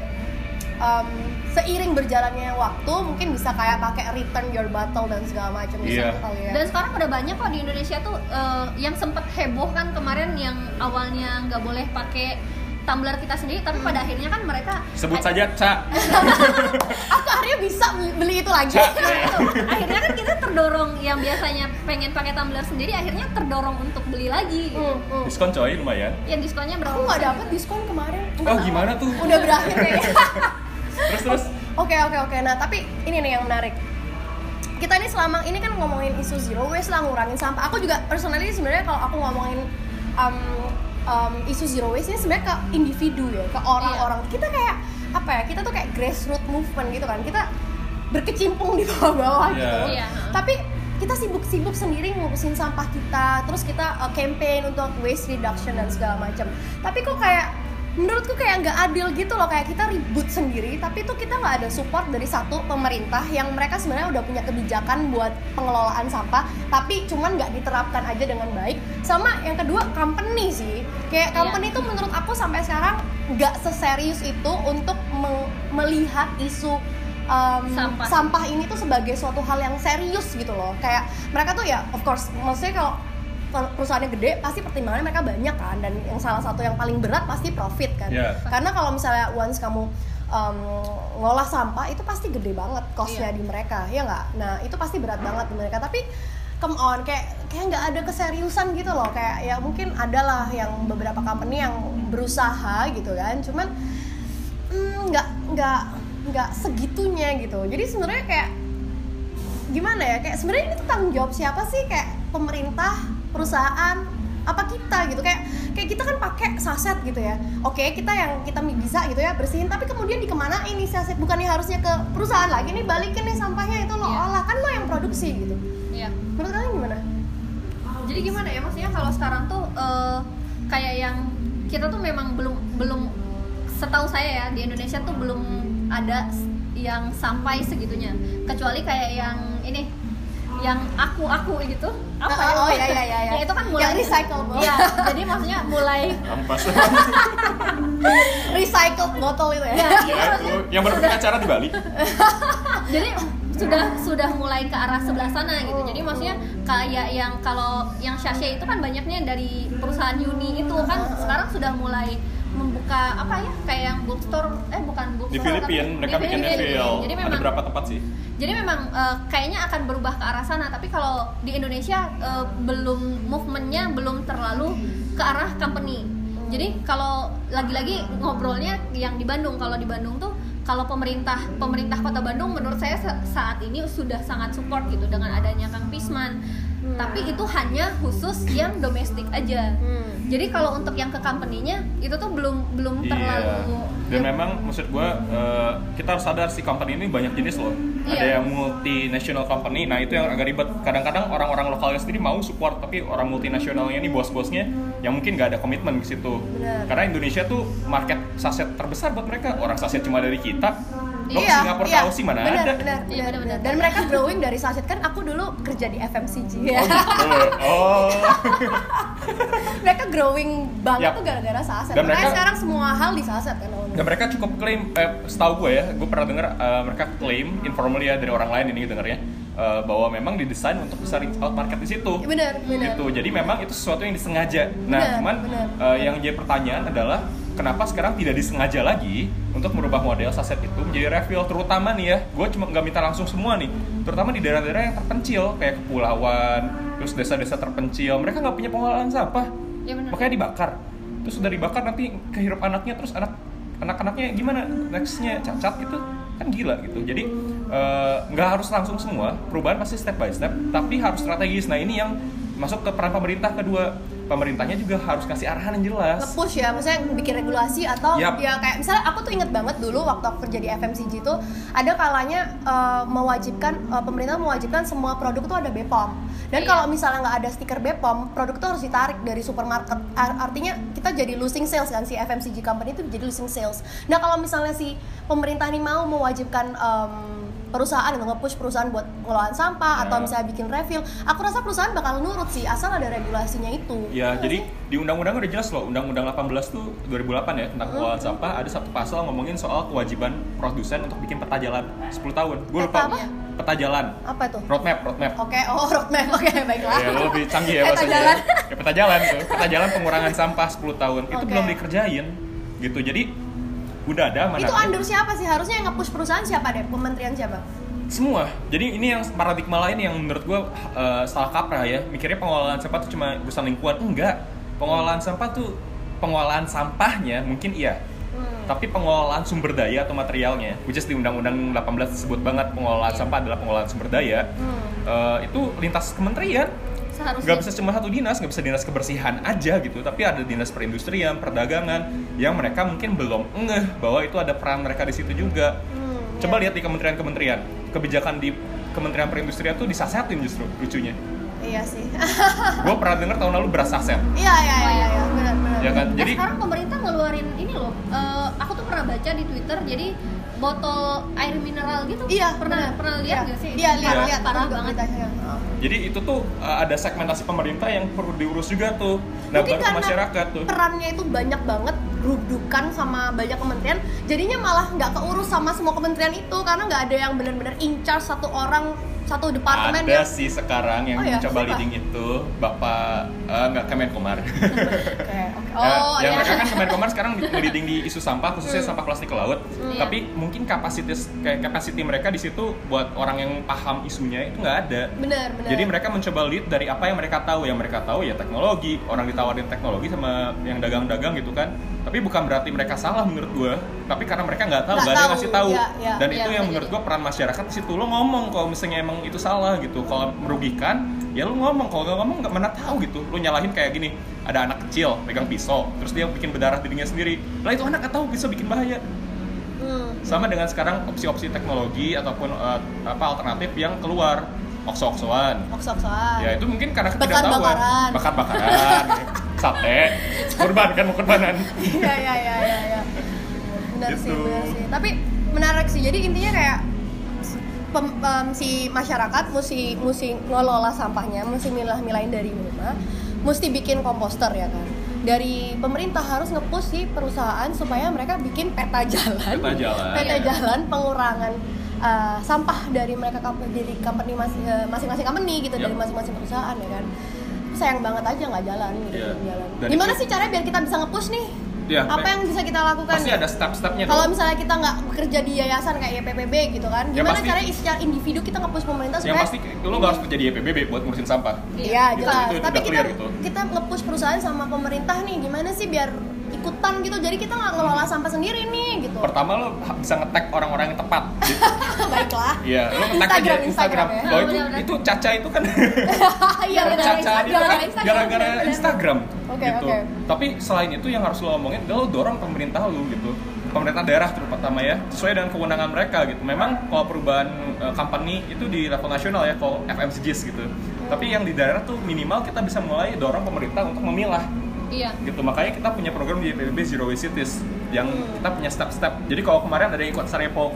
um, seiring berjalannya waktu mungkin bisa kayak pakai return your bottle dan segala macam bisa Iya. tuh kali ya dan sekarang udah banyak kok di Indonesia tuh eh, yang sempet heboh kan kemarin yang awalnya nggak boleh pakai tumbler kita sendiri tapi pada akhirnya kan mereka sebut saja Ca. Aku akhirnya bisa beli itu lagi. Cak. Itu. akhirnya kan kita terdorong yang biasanya pengen pakai tumbler sendiri akhirnya terdorong untuk beli lagi. Hmm, hmm. diskon coy lumayan. Yang diskonnya berapa aku nggak dapet diskon kemarin. Oh gimana tuh? Udah berakhir kayaknya. Terus terus? Oke oke oke. Nah tapi ini nih yang menarik. Kita ini selama ini kan ngomongin isu zero waste lah ngurangin sampah. Aku juga personally sebenarnya kalau aku ngomongin um, um, isu zero waste ini sebenarnya ke individu ya ke orang-orang. Kita kayak apa ya kita tuh kayak grassroots movement gitu kan. Kita berkecimpung di bawah-bawah Iya. gitu. Iya. tapi kita sibuk-sibuk sendiri ngurusin sampah kita terus kita uh, campaign untuk waste reduction dan segala macam. Tapi kok kayak menurutku kayak nggak adil gitu loh kayak kita ribut sendiri tapi itu kita nggak ada support dari satu pemerintah yang mereka sebenarnya udah punya kebijakan buat pengelolaan sampah tapi cuman nggak diterapkan aja dengan baik sama yang kedua company sih kayak Iya. company itu menurut aku sampai sekarang nggak seserius itu untuk melihat isu um, Sampah. sampah ini tuh sebagai suatu hal yang serius gitu loh kayak mereka tuh ya of course maksudnya kalau perusahaannya gede pasti pertimbangannya mereka banyak kan. Dan yang salah satu yang paling berat pasti profit kan. Iya. karena kalau misalnya once kamu um, ngolah sampah itu pasti gede banget costnya Iya. di mereka ya nggak? Nah itu pasti berat banget di mereka. Tapi come on kayak kayak nggak ada keseriusan gitu loh. Kayak ya mungkin adalah yang beberapa company yang berusaha gitu kan. Cuman mm, nggak nggak nggak segitunya gitu. Jadi sebenarnya kayak gimana ya? Kayak sebenarnya ini tuh tanggung jawab siapa sih? Kayak pemerintah perusahaan apa kita gitu. Kayak kayak kita kan pakai saset gitu ya. Oke kita yang kita bisa gitu ya bersihin tapi kemudian dikemanain nih saset? Bukannya harusnya ke perusahaan lagi nih balikin nih sampahnya itu lo Iya. olah kan lo yang produksi gitu. Iya. menurut kalian gimana? Jadi gimana ya? Maksudnya kalau sekarang tuh eh, kayak yang kita tuh memang belum belum setahu saya ya di Indonesia tuh belum ada yang sampai segitunya. Kecuali kayak yang ini yang aku-aku gitu. Apa Oh, ya? oh, iya, iya, iya, iya. Ya, itu kan mulai Yang recyclable. Iya, jadi maksudnya mulai Ampas. recycled botol itu ya ya, ya, itu yang baru bikin acara di Bali. jadi sudah sudah mulai ke arah sebelah sana gitu jadi maksudnya kayak yang kalau yang sachet itu kan banyaknya dari perusahaan Uni itu kan sekarang sudah mulai membuka apa ya kayak yang bookstore eh bukan Di bookstore Filipina tapi- mereka di bikin Filipina. refill. jadi Ada memang berapa tempat sih? jadi memang eh, kayaknya akan berubah ke arah sana tapi kalau di Indonesia eh, belum movementnya belum terlalu ke arah company jadi kalau lagi-lagi ngobrolnya yang di Bandung kalau di Bandung tuh kalau pemerintah pemerintah kota Bandung menurut saya sa- saat ini sudah sangat support gitu dengan adanya Kang Pisman tapi itu hanya khusus yang domestik aja Hmm. jadi kalau untuk yang ke company-nya itu tuh belum belum terlalu Dan memang maksud gua eh, kita harus sadar si company ini banyak jenis loh. Ada Iya. yang multinational company. Nah, itu yang agak ribet. Kadang-kadang orang-orang lokalnya sendiri mau support tapi orang multinasionalnya ini bos-bosnya yang mungkin nggak ada komitmen ke situ. Benar. Karena Indonesia tuh market saset terbesar buat mereka. Orang saset cuma dari kita. Ke Singapura tahu sih mana benar, ada. Benar, Iya, benar, benar, benar. Dan mereka growing dari saset kan aku dulu kerja di FMCG ya. Oh, oh. mereka growing banget Yap. tuh gara-gara saset. Dan Makanya mereka- sekarang semua hal di saset kan. Dan mereka cukup klaim, eh, setahu gue ya, gue pernah dengar eh, mereka klaim informally ya dari orang lain ini dengarnya eh, bahwa memang didesain untuk bisa reach out market di situ. Benar, benar. Gitu. Jadi memang itu sesuatu yang disengaja. Nah, Benar, cuman benar. eh, yang jadi pertanyaan adalah kenapa sekarang tidak disengaja lagi untuk merubah model saset itu menjadi refill terutama nih ya. Gue cuma nggak minta langsung semua nih. Terutama di daerah-daerah yang terpencil kayak kepulauan, terus desa-desa terpencil. Mereka nggak punya pengolahan sampah. Ya. Makanya dibakar. Terus sudah dibakar nanti kehirup anaknya terus anak anak-anaknya gimana nextnya cacat gitu kan gila gitu jadi eh, nggak harus langsung semua perubahan pasti step by step tapi harus strategis nah ini yang masuk ke peran pemerintah kedua pemerintahnya juga harus kasih arahan yang jelas nge-push ya, maksudnya bikin regulasi atau Yap. ya kayak misalnya aku tuh inget banget dulu waktu aku kerja di FMCG tuh ada kalanya eh, mewajibkan eh, pemerintah mewajibkan semua produk tuh ada BPOM dan Iya. kalau misalnya nggak ada stiker BPOM produk tuh harus ditarik dari supermarket Ar- artinya kita jadi losing sales kan si FMCG company itu jadi losing sales nah kalau misalnya si pemerintah ini mau mewajibkan em, perusahaan untuk nge-push perusahaan buat pengelolaan sampah atau Ya. misalnya bikin refill aku rasa perusahaan bakal nurut sih asal ada regulasinya itu Ya, Iya jadi sih? di undang-undang udah jelas loh, undang-undang 18 tuh 2008 ya tentang pengelolaan sampah ada satu pasal ngomongin soal kewajiban produsen untuk bikin peta jalan 10 tahun. Gue lupa Peta apa? peta jalan, apa tuh roadmap, roadmap. Oke, oh roadmap, oke baiklah. Ya, lebih canggih ya Peta bahasanya. jalan. Ya, peta jalan tuh. Peta jalan pengurangan sampah 10 tahun. Itu Oke. belum dikerjain. Gitu. Jadi udah ada mana? Itu under siapa sih? Harusnya yang nge-push perusahaan siapa deh? Kementerian siapa? Semua. Jadi ini yang paradigma lain yang menurut gua eh, salah kaprah ya. Mikirnya pengelolaan sampah tuh cuma urusan lingkungan. Enggak. Pengelolaan sampah tuh pengolahan sampahnya mungkin iya. Hmm. Tapi pengelolaan sumber daya atau materialnya, which is di Undang-Undang 18 disebut banget pengelolaan sampah adalah pengelolaan sumber daya. Hmm. eh, itu lintas kementerian. Seharusnya. nggak bisa cuma satu dinas nggak bisa dinas kebersihan aja gitu tapi ada dinas perindustrian perdagangan yang mereka mungkin belum ngeh bahwa itu ada peran mereka di situ juga Hmm, coba iya. lihat di kementerian-kementerian kebijakan di kementerian perindustrian tuh disasetin justru lucunya Iya sih. gue pernah denger tahun lalu beras saset Iya iya iya iya benar benar. ya kan Eh, jadi sekarang pemerintah ngeluarin ini loh. eh, aku tuh pernah baca di Twitter jadi botol air mineral gitu. Iya pernah benar. pernah lihat Iya. nggak sih? Iya lihat lihat parah banget. beritanya. Oh. jadi itu tuh uh, ada segmentasi pemerintah yang perlu diurus juga tuh nah Mungkin baru masyarakat tuh perannya itu banyak banget rudukan sama banyak kementerian jadinya malah nggak keurus sama semua kementerian itu karena nggak ada yang benar-benar in charge satu orang satu departemen ada yang sih sekarang yang Oh ya, mencoba siapa? leading itu bapak uh, nggak Kemenkomar Oke, oke. Ya, oh yang ya mereka kan Kemenkomar sekarang leading di isu sampah khususnya sampah plastik ke laut. Iya. Tapi mungkin kapasitas kayak capacity mereka di situ buat orang yang paham isunya itu nggak ada. benar benar Jadi mereka mencoba lead dari apa yang mereka tahu. Yang mereka tahu ya teknologi. Orang ditawarin teknologi sama yang dagang-dagang gitu kan. Tapi bukan berarti mereka salah menurut gua. Tapi karena mereka nggak tahu, Nggak ada yang ngasih tahu. ya, ya. Dan Iya, itu yang bisa menurut jadi. gua peran masyarakat di situ. Lo ngomong kalau misalnya emang itu salah gitu. Kalau merugikan, ya lo ngomong. Kalau nggak ngomong nggak mana tahu gitu. Lo nyalahin kayak gini. Ada anak kecil pegang pisau, terus dia bikin berdarah dirinya sendiri. Lah itu anak tahu pisau bikin bahaya Hmm. sama dengan sekarang opsi-opsi teknologi ataupun eh, apa alternatif yang keluar okso-oksoan Okso-oksoan. ya itu mungkin karena ketidaktahuan Bakar-bakaran. bakar-bakaran sate kurban kan mau kurbanan Iya iya iya iya. iya. Benar sih, Gitu. benar sih. Tapi menarik sih. Jadi intinya kayak pem- em, si masyarakat mesti mesti ngelola sampahnya, mesti milah-milahin dari rumah, mesti bikin komposter ya kan. Dari pemerintah harus ngepush si perusahaan supaya mereka bikin peta jalan, Peta jalan. peta jalan pengurangan uh, sampah dari mereka dari company eh, masing-masing company gitu Yap. dari masing-masing perusahaan ya kan. Sayang banget aja nggak jalan gitu Iya. jalan. Dan Gimana sih caranya biar kita bisa nge-push nih? Iya, apa yang bisa kita lakukan? Pasti ada step-stepnya kalau misalnya kita nggak bekerja di yayasan kayak YPPB gitu kan Ya, gimana pasti. caranya secara individu kita nge-push pemerintah yang supaya pasti. Lo nggak harus kerja di EPBB buat ngurusin sampah. Iya Gitu, jelas. itu- itu tapi kita clear gitu. kita nge-push perusahaan sama pemerintah nih gimana sih biar ikutan gitu jadi kita nggak ngelola sampah sendiri nih gitu pertama lo bisa nge-tag orang-orang yang tepat Gitu. baiklah Iya, lo Instagram, aja Instagram. Instagram ya. Bahwa itu itu Caca itu kan iya benar Caca itu kan Gara-gara. Instagram Oke, gitu. oke. Tapi selain itu yang harus lo omongin, adalah lo dorong pemerintah lo gitu. Pemerintah daerah terutama ya, sesuai dengan kewenangan mereka gitu. Memang kalau perubahan eh, company itu di level nasional ya, kalau FMCGs gitu. Tapi yang di daerah tuh minimal kita bisa mulai dorong pemerintah untuk memilah Iya. gitu. Makanya kita punya program di PBB Zero Waste Cities yang kita punya step-step. Jadi kalau kemarin ada yang ikut Paul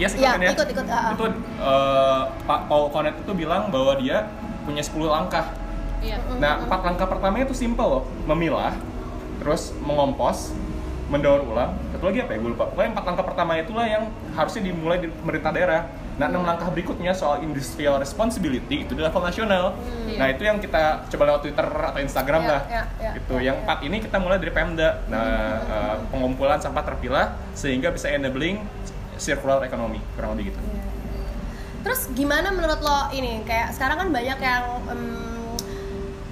Yes ikut Iya, kan ya? ikut, ikut, ah. itu eh, Pak Paul Konet itu bilang bahwa dia punya 10 langkah. Iya. nah empat langkah pertamanya itu simple loh. Memilah terus mengompos mendaur ulang. Satu lagi apa ya? Gue lupa. Pokoknya empat langkah pertama itulah yang harusnya dimulai di pemerintah daerah nah enam langkah berikutnya soal industrial responsibility itu di level nasional. Iya. nah itu yang kita coba lewat Twitter atau Instagram Ya, lah. ya, ya, gitu. ya, yang ya. empat ini kita mulai dari Pemda. Nah eh, pengumpulan sampah terpilah sehingga bisa enabling circular economy kurang lebih gitu. Terus gimana menurut lo ini? Kayak sekarang kan banyak yang em,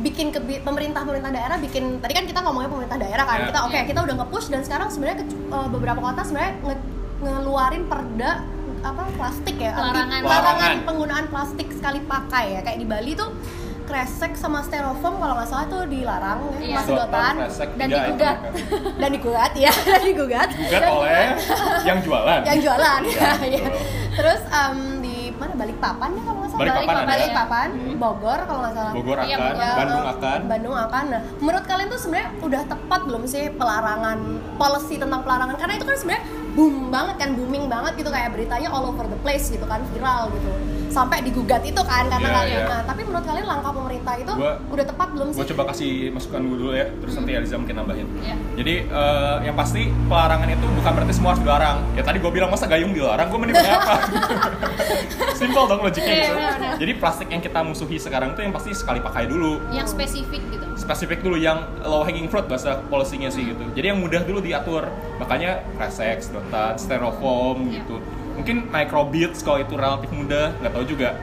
bikin ke pemerintah-pemerintah daerah bikin tadi kan kita ngomongnya pemerintah daerah kan Ya. kita oke kita udah nge-push dan sekarang sebenarnya eh, beberapa kota sebenarnya nge- ngeluarin perda apa plastik ya? Larangan. larangan penggunaan plastik sekali pakai ya. Kayak di Bali tuh kresek sama styrofoam kalau nggak salah tuh dilarang ya, Iya. masih dotan. Kresek, Dan tiga digugat. dan digugat ya dan digugat. Digugat oleh yang jualan. Yang jualan Iya, ya, ya. terus em, di mana? Balikpapan ya kalau nggak salah. Balikpapan ada. Balikpapan, Hmm. Bogor kalau nggak salah. Bogor Iya, akan Bogor. Bandung akan. Bandung akan. Nah menurut kalian tuh sebenarnya udah tepat belum sih pelarangan policy tentang pelarangan? Karena itu kan sebenarnya boom banget kan booming banget gitu kayak beritanya all over the place gitu kan viral gitu. Sampai digugat itu kan karena Iya, nggak iya. nah tapi menurut kalian langkah pemerintah itu Gua- udah tepat belum sih? gue coba kasih masukan gue dulu ya terus nanti Eliza mungkin nambahin. Iya. jadi eh, yang pasti pelarangan itu bukan berarti semua harus dilarang. Ya tadi gue bilang masa gayung dilarang? Gue mending apa? Simple dong logiknya. Iya, gitu benar-benar. jadi plastik yang kita musuhi sekarang tuh yang pasti sekali pakai dulu. Yang spesifik gitu. Spesifik dulu yang low hanging fruit bahasa polisinya sih gitu jadi yang mudah dulu diatur makanya kresek sedotan styrofoam Iya. gitu mungkin microbeads kalau itu relatif mudah nggak tahu juga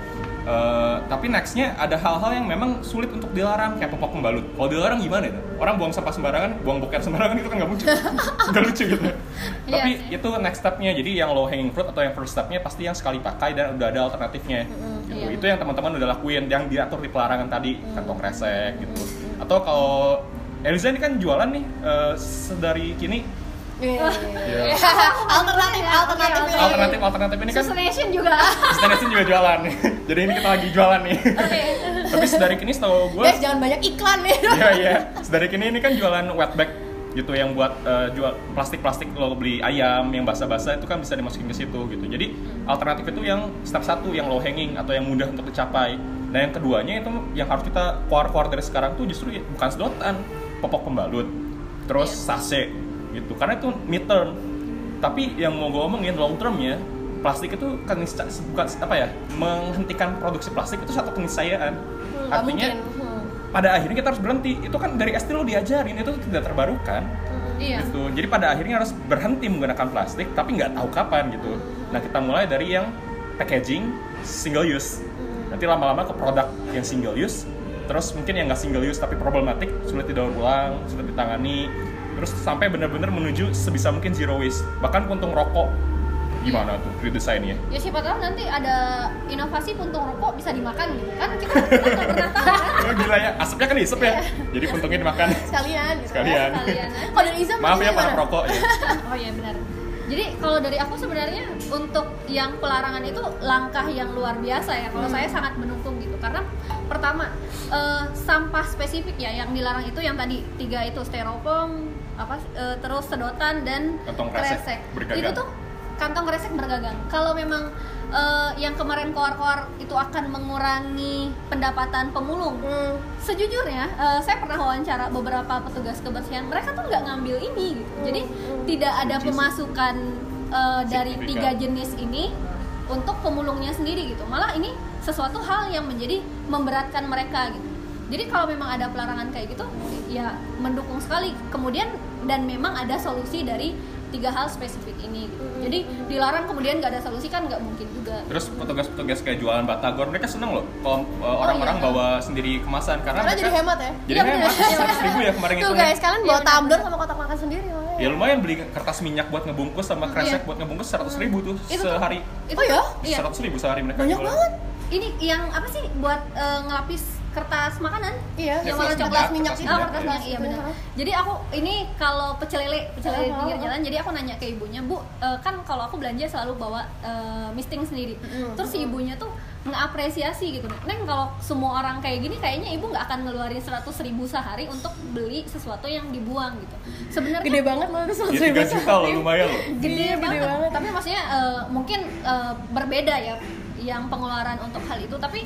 Eh, tapi nextnya ada hal-hal yang memang sulit untuk dilarang kayak popok pembalut. Kalau dilarang gimana itu? Orang buang sampah sembarangan, buang boker sembarangan itu kan nggak lucu, nggak lucu gitu. Iya tapi itu next stepnya. Jadi yang low hanging fruit atau yang first stepnya pasti yang sekali pakai dan udah ada alternatifnya. gitu. iya. Itu yang teman-teman udah lakuin, yang diatur di pelarangan tadi kantong kresek gitu. Atau kalau Eliza ini kan jualan nih eh, sedari kini Iya. ya, alternatif alternatif Oke, ini. alternatif alternatif ini kan Susunation juga Destination juga jualan nih. Jadi ini kita lagi jualan nih. oke Tapi sedari kini setahu gue guys jangan banyak iklan nih Iya iya. Sedari kini ini kan jualan wet bag gitu yang buat eh, jual plastik-plastik lo beli ayam yang basah-basah itu kan bisa dimasukin ke situ gitu. Jadi alternatif itu yang step satu yang low hanging atau yang mudah untuk dicapai. Nah yang keduanya itu yang harus kita keluar-keluar dari sekarang tuh justru ya bukan sedotan, popok pembalut, terus sachet gitu. Karena itu mid term. Tapi yang mau gue omongin long termnya plastik itu kan bukan apa ya menghentikan produksi plastik itu satu keniscayaan. Nggak Artinya. Hmm. pada akhirnya kita harus berhenti itu kan dari SD lo diajarin itu tidak terbarukan iya gitu jadi pada akhirnya harus berhenti menggunakan plastik tapi nggak tahu kapan gitu nah kita mulai dari yang packaging single use nanti lama-lama ke produk yang single use terus mungkin yang nggak single use tapi problematik sulit didaur ulang sulit ditangani terus sampai benar-benar menuju sebisa mungkin zero waste. Bahkan puntung rokok gimana tuh redesainnya? Ya siapa tahu nanti ada inovasi puntung rokok bisa dimakan gitu kan? Kita kita nggak pernah tahu kan? Oh, gila ya. Asapnya kan diisep ya? Jadi puntungnya dimakan. Sekalian gitu. sekalian. kalian aja kalau dari Iza maaf ya para perokok ya. Oh iya benar. Jadi kalau dari aku sebenarnya untuk yang pelarangan itu langkah yang luar biasa ya. Kalau saya sangat mendukung gitu karena pertama eh, sampah spesifik ya yang dilarang itu yang tadi tiga itu styrofoam apa eh, terus sedotan dan Kantong kresek. Itu tuh kantong kresek bergagang. Kalau memang eh, yang kemarin koar-koar itu akan mengurangi pendapatan pemulung, Hmm. sejujurnya eh, saya pernah wawancara beberapa petugas kebersihan mereka tuh nggak ngambil ini gitu. Jadi tidak ada pemasukan eh, dari tiga jenis ini untuk pemulungnya sendiri gitu. Malah ini sesuatu hal yang menjadi memberatkan mereka gitu. Jadi kalau memang ada pelarangan kayak gitu ya mendukung sekali. Kemudian dan memang ada solusi dari tiga hal spesifik ini gitu. jadi dilarang kemudian nggak ada solusi kan nggak mungkin juga Terus petugas-petugas kayak jualan batagor mereka seneng loh kalau uh, orang-orang iya. bawa sendiri kemasan karena, karena mereka jadi hemat ya Jadi Iya, hemat bener. seratus ribu ya kemarin tuh itu. guys kalian bawa Iya, benar. tumbler sama kotak makan sendiri makanya. Ya lumayan beli kertas minyak buat ngebungkus sama kresek Iya. buat ngebungkus seratus ribu tuh Itu tuh. sehari. Itu Oh ya? iya Seratus ribu sehari mereka banyak jualan. banget ini yang apa sih buat eh, ngelapis kertas makanan iya Ya, yang warna coklat minyak, minyak kertas itu Oh, kertas iya. minyak, iya benar. Jadi aku ini kalau pecel lele, pecel lele di pinggir jalan, jadi aku nanya ke ibunya, Bu, eh, kan kalau aku belanja selalu bawa eh, misting sendiri. Mm-mm. Terus si ibunya tuh ngeapresiasi gitu, Neng kalau semua orang kayak gini, kayaknya ibu nggak akan ngeluarin 100 ribu sehari untuk beli sesuatu yang dibuang gitu. Sebenarnya gede banget loh itu seratus ribu juta loh lumayan loh. gede, Iya, gede banget. banget. Tapi maksudnya eh, mungkin eh, berbeda ya yang pengeluaran untuk hal itu. Tapi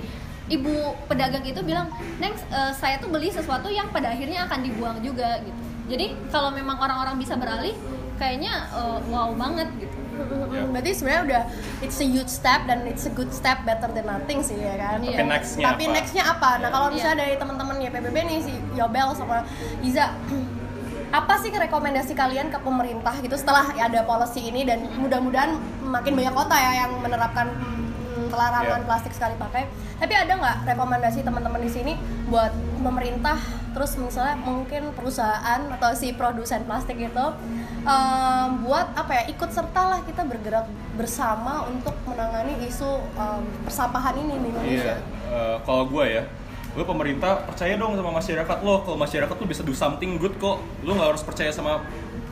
ibu pedagang itu bilang, Neng, eh, saya tuh beli sesuatu yang pada akhirnya akan dibuang juga gitu. Jadi kalau memang orang-orang bisa beralih, kayaknya eh, wow banget gitu. Ya. Berarti sebenarnya udah it's a huge step dan it's a good step better than nothing sih ya kan. Iya. Tapi nextnya Tapi apa? nextnya apa? Nah kalau Iya. misalnya dari teman-teman ya PBB nih si Yobel sama Iza apa sih rekomendasi kalian ke pemerintah gitu setelah ya ada policy ini dan mudah-mudahan makin banyak kota ya yang menerapkan pelarangan Iya. plastik sekali pakai. Tapi ada nggak rekomendasi teman-teman di sini buat pemerintah terus misalnya mungkin perusahaan atau si produsen plastik itu em, buat apa ya ikut serta lah kita bergerak bersama untuk menangani isu em, persampahan ini di Indonesia. Iya. Eh, kalau gue ya, lu pemerintah percaya dong sama masyarakat lo. Kalau masyarakat tuh bisa do something good kok. Lu nggak harus percaya sama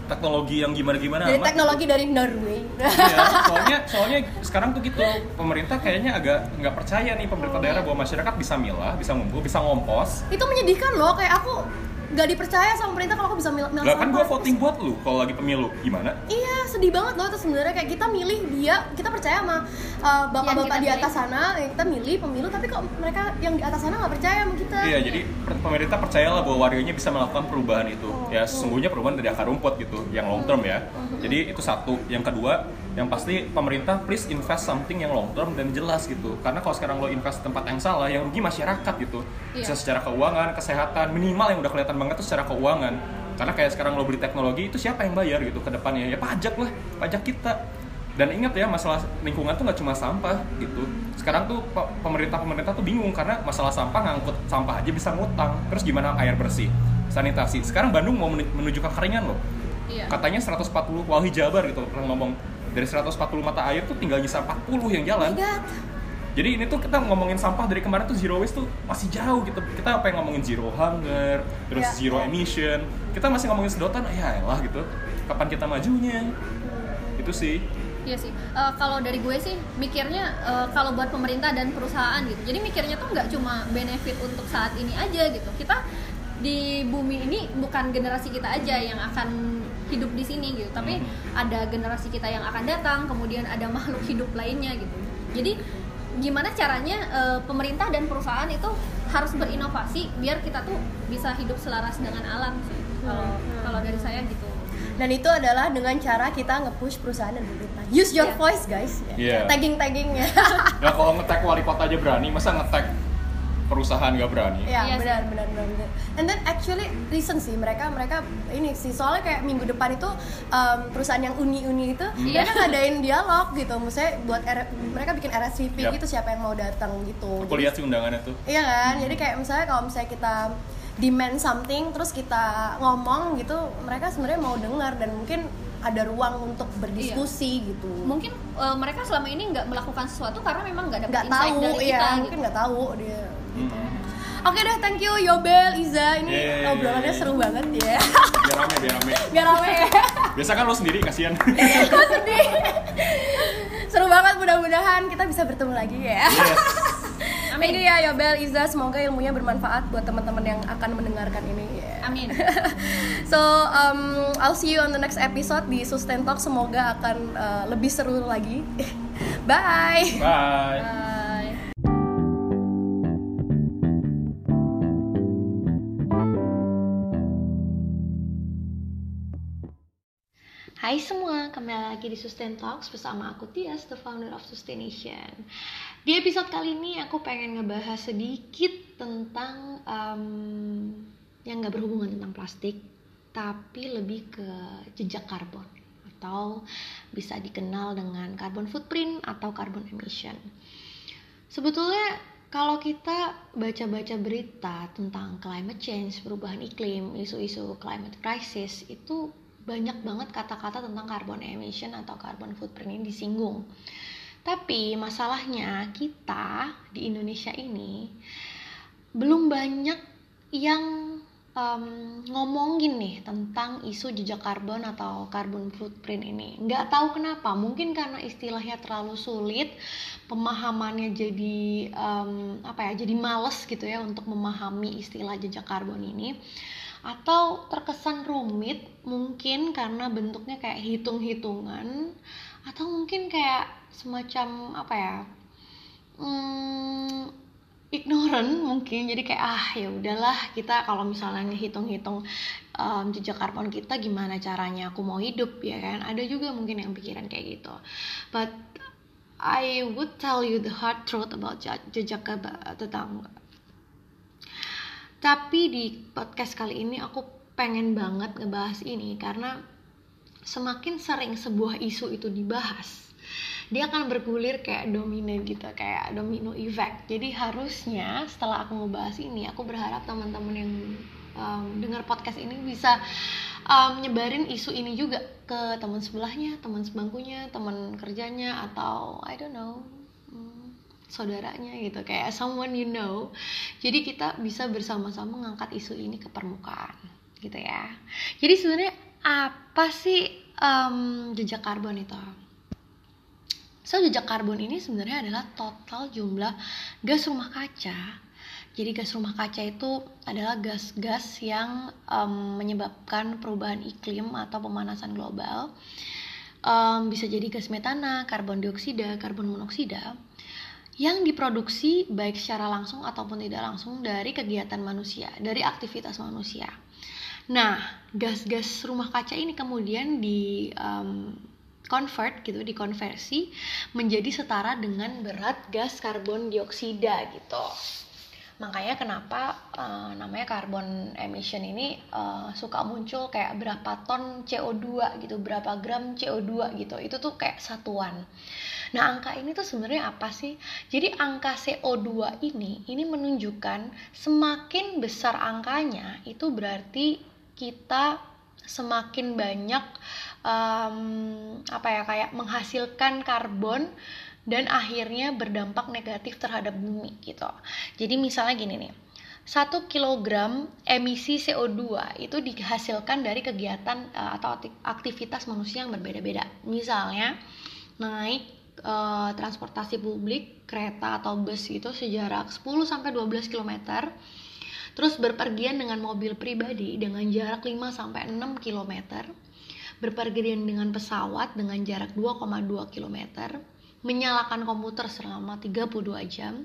teknologi yang gimana-gimana. Jadi amat. teknologi dari Norway. Iya, soalnya soalnya sekarang tuh gitu pemerintah kayaknya agak nggak percaya nih pemerintah daerah bahwa masyarakat bisa milah, bisa ngumpul, bisa ngompos. itu menyedihkan loh kayak aku nggak dipercaya sama pemerintah kalau aku bisa milah Lah kan gue voting buat lu kalau lagi pemilu gimana? Iya, sedih banget loh itu sebenarnya kayak kita milih dia, kita percaya sama uh, bapak-bapak di atas sana, yang kita milih pemilu, tapi kok mereka yang di atas sana nggak percaya sama kita. Iya, jadi pemerintah percayalah bahwa warganya bisa melakukan perubahan itu. Ya sesungguhnya perubahan dari akar rumput gitu, yang long term ya. Jadi itu satu. Yang kedua, yang pasti pemerintah please invest something yang long term dan jelas gitu. Karena kalau sekarang lo invest tempat yang salah, yang rugi masyarakat gitu. Bisa Iya. secara keuangan, kesehatan, minimal yang udah kelihatan banget tuh secara keuangan. Karena kayak sekarang lo beli teknologi itu siapa yang bayar gitu ke depannya? Ya pajak lah, pajak kita. dan ingat ya masalah lingkungan tuh nggak cuma sampah gitu sekarang tuh pe- pemerintah-pemerintah tuh bingung karena masalah sampah ngangkut sampah aja bisa ngutang terus gimana air bersih sanitasi sekarang Bandung mau menu- menuju kekeringan loh Iya. katanya 140 Walhi Jabar gitu pernah ngomong dari 140 mata air tuh tinggal nyisa 40 yang jalan God. jadi ini tuh kita ngomongin sampah dari kemarin tuh zero waste tuh masih jauh gitu. Kita pengen ngomongin zero hunger, terus Ya, zero ya. emission. Kita masih ngomongin sedotan, ya elah gitu. Kapan kita majunya? Itu sih. Iya sih. Eh, kalau dari gue sih mikirnya eh, kalau buat pemerintah dan perusahaan gitu. Jadi mikirnya tuh nggak cuma benefit untuk saat ini aja gitu. Kita di bumi ini bukan generasi kita aja yang akan hidup di sini gitu, tapi ada generasi kita yang akan datang, kemudian ada makhluk hidup lainnya gitu. Jadi gimana caranya eh, pemerintah dan perusahaan itu harus berinovasi biar kita tuh bisa hidup selaras dengan alam sih. Kalau kalau dari saya gitu. Dan itu adalah dengan cara kita nge-push perusahaan dan pemerintah. Use your Iya. voice guys. Iya. Tagging-taggingnya. Nah kalau ngetek wali kota aja berani, masa ngetek perusahaan nggak berani? Iya Iya sih. benar benar benar benar. And then actually listen sih mereka mereka ini sih soalnya kayak minggu depan itu um, perusahaan yang uni-uni itu mereka ngadain dialog gitu. Maksudnya buat R- mereka bikin RSVP Yap. gitu siapa yang mau datang gitu. Aku lihat sih undangannya tuh. Iya kan? Jadi kayak misalnya kalau misalnya kita demand something terus kita ngomong gitu, mereka sebenarnya mau dengar dan mungkin ada ruang untuk berdiskusi gitu. mungkin eh, mereka selama ini nggak melakukan sesuatu karena memang nggak dapat insight tahu dari ya kita mungkin gitu. nggak tahu dia Mm-mm. oke deh thank you Yobel Iza ini Yeay. obrolannya seru banget ya Biar rame, biar rame. nggak rame ya Biasa kan lo sendiri kasihan. Kok sedih seru banget mudah-mudahan kita bisa bertemu lagi ya yes. Thank you ya Yobel Iza semoga ilmunya bermanfaat buat teman-teman yang akan mendengarkan ini ya. amin So um, I'll see you on the next episode di Sustain Talk semoga akan uh, lebih seru lagi Bye Bye. Bye. Hai semua, kembali lagi di Sustain Talks bersama aku Tias, the founder of Sustaination. Di episode kali ini aku pengen ngebahas sedikit tentang em, yang nggak berhubungan tentang plastik, tapi lebih ke jejak karbon atau bisa dikenal dengan carbon footprint atau carbon emission. Sebetulnya kalau kita baca-baca berita tentang climate change, perubahan iklim, isu-isu climate crisis itu banyak banget kata-kata tentang carbon emission atau carbon footprint ini disinggung. Tapi masalahnya kita di Indonesia ini belum banyak yang em, ngomongin nih tentang isu jejak karbon atau carbon footprint ini. Nggak tahu kenapa, mungkin karena istilahnya terlalu sulit, pemahamannya jadi em, apa ya, jadi males gitu ya untuk memahami istilah jejak karbon ini. Atau terkesan rumit mungkin karena bentuknya kayak hitung-hitungan. Atau mungkin kayak semacam apa ya? hmm, ignorant mungkin. Jadi kayak ah ya udahlah kita kalau misalnya ngehitung-hitung um, jejak karbon kita gimana caranya aku mau hidup ya kan? Ada juga mungkin yang pikiran kayak gitu. But I would tell you the hard truth about je- jejak tetangga tapi di podcast kali ini aku pengen banget ngebahas ini karena semakin sering sebuah isu itu dibahas dia akan bergulir kayak domino gitu kayak domino effect. Jadi harusnya setelah aku ngebahas ini aku berharap teman-teman yang um, dengar podcast ini bisa um, nyebarin isu ini juga ke teman sebelahnya teman sebangkunya teman kerjanya atau I don't know saudaranya gitu kayak someone you know jadi kita bisa bersama-sama mengangkat isu ini ke permukaan gitu ya jadi sebenarnya apa sih um, jejak karbon itu So jejak karbon ini sebenarnya adalah total jumlah gas rumah kaca. Jadi gas rumah kaca itu adalah gas-gas yang em, menyebabkan perubahan iklim atau pemanasan global. Em, bisa jadi gas metana, karbon dioksida, karbon monoksida yang diproduksi baik secara langsung ataupun tidak langsung dari kegiatan manusia, dari aktivitas manusia. Nah, gas-gas rumah kaca ini kemudian di em, convert gitu, dikonversi menjadi setara dengan berat gas karbon dioksida gitu. Makanya kenapa uh, namanya carbon emission ini uh, suka muncul kayak berapa ton CO2 gitu, berapa gram CO2 gitu. Itu tuh kayak satuan. Nah, angka ini tuh sebenarnya apa sih? Jadi angka CO2 ini ini menunjukkan semakin besar angkanya itu berarti kita semakin banyak um, apa ya kayak menghasilkan karbon dan akhirnya berdampak negatif terhadap bumi gitu. Jadi misalnya gini nih, satu kilogram emisi CO2 itu dihasilkan dari kegiatan uh, atau aktivitas manusia yang berbeda-beda. Misalnya naik uh, transportasi publik, kereta atau bus itu sejarak 10 sampai 12 km. Terus berpergian dengan mobil pribadi dengan jarak 5 sampai 6 km. Berpergian dengan pesawat dengan jarak 2,2 km menyalakan komputer selama 32 jam,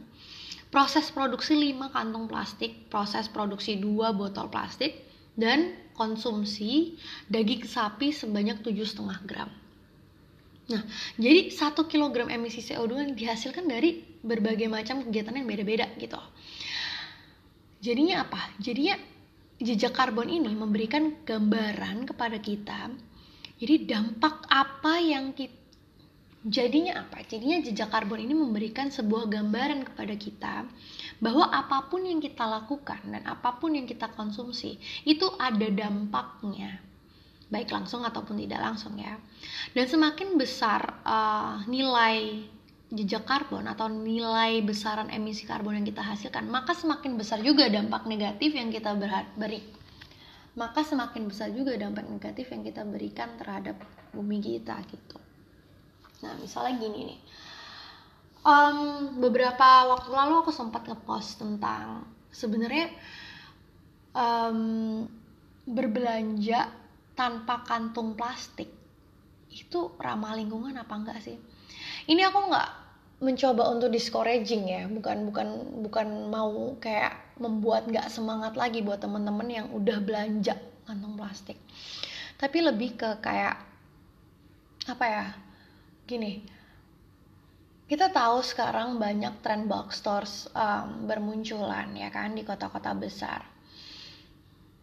proses produksi 5 kantong plastik, proses produksi 2 botol plastik, dan konsumsi daging sapi sebanyak 7,5 gram. Nah, jadi 1 kg emisi CO2 yang dihasilkan dari berbagai macam kegiatan yang beda-beda gitu. Jadinya apa? Jadinya jejak karbon ini memberikan gambaran kepada kita. Jadi dampak apa yang kita Jadinya apa? Jadinya jejak karbon ini memberikan sebuah gambaran kepada kita bahwa apa pun yang kita lakukan dan apa pun yang kita konsumsi itu ada dampaknya, baik langsung ataupun tidak langsung ya. Dan semakin besar uh, nilai jejak karbon atau nilai besaran emisi karbon yang kita hasilkan, maka semakin besar juga dampak negatif yang kita beri. Maka semakin besar juga dampak negatif yang kita berikan terhadap bumi kita gitu. Nah, misalnya gini nih. Um, beberapa waktu lalu aku sempat ngepost tentang sebenarnya um, berbelanja tanpa kantung plastik itu ramah lingkungan apa enggak sih? Ini aku nggak mencoba untuk discouraging ya, bukan bukan bukan mau kayak membuat nggak semangat lagi buat temen-temen yang udah belanja kantong plastik. Tapi lebih ke kayak apa ya? gini kita tahu sekarang banyak trend box stores um, bermunculan ya kan di kota-kota besar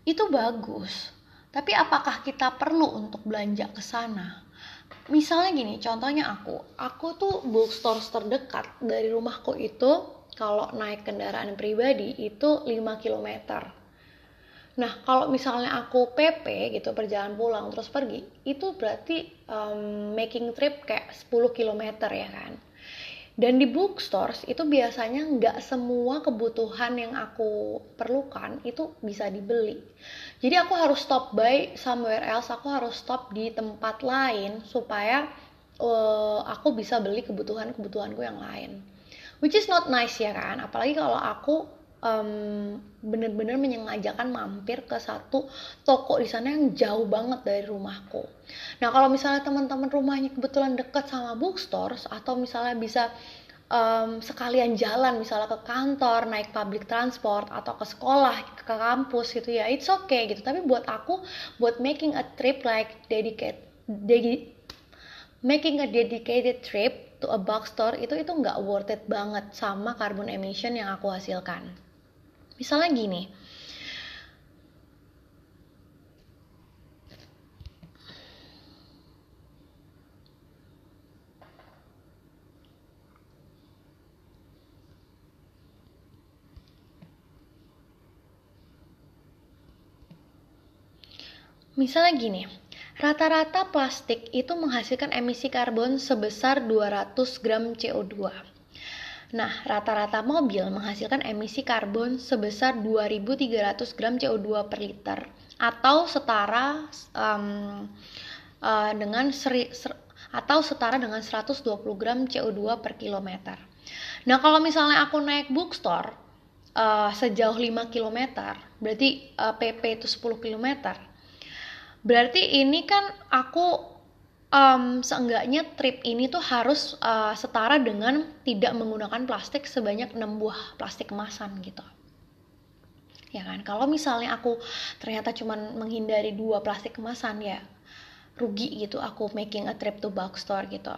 itu bagus tapi apakah kita perlu untuk belanja ke sana? Misalnya gini contohnya aku. Aku tuh bookstore terdekat dari rumahku itu kalau naik kendaraan pribadi itu 5 km Nah, kalau misalnya aku PP gitu perjalanan pulang terus pergi, itu berarti um, making trip kayak 10 km ya kan. Dan di bookstores itu biasanya nggak semua kebutuhan yang aku perlukan itu bisa dibeli. Jadi aku harus stop by somewhere else, aku harus stop di tempat lain supaya uh, aku bisa beli kebutuhan-kebutuhanku yang lain. Which is not nice ya kan, apalagi kalau aku um, bener-bener menyengajakan mampir ke satu toko di sana yang jauh banget dari rumahku. Nah kalau misalnya teman-teman rumahnya kebetulan deket sama bookstores atau misalnya bisa um, sekalian jalan misalnya ke kantor naik public transport atau ke sekolah ke kampus gitu ya it's okay gitu tapi buat aku buat making a trip like dedicate dedi making a dedicated trip to a bookstore itu itu nggak worth it banget sama carbon emission yang aku hasilkan Misalnya gini, Misalnya gini, rata-rata plastik itu menghasilkan emisi karbon sebesar 200 gram CO2. Nah, rata-rata mobil menghasilkan emisi karbon sebesar 2.300 gram CO2 per liter atau setara um, uh, dengan seri, ser, atau setara dengan 120 gram CO2 per kilometer. Nah, kalau misalnya aku naik bookstore uh, sejauh 5 km, berarti uh, PP itu 10 km. Berarti ini kan aku um, seenggaknya trip ini tuh harus uh, setara dengan tidak menggunakan plastik sebanyak 6 buah plastik kemasan gitu ya kan kalau misalnya aku ternyata cuman menghindari dua plastik kemasan ya rugi gitu aku making a trip to box store gitu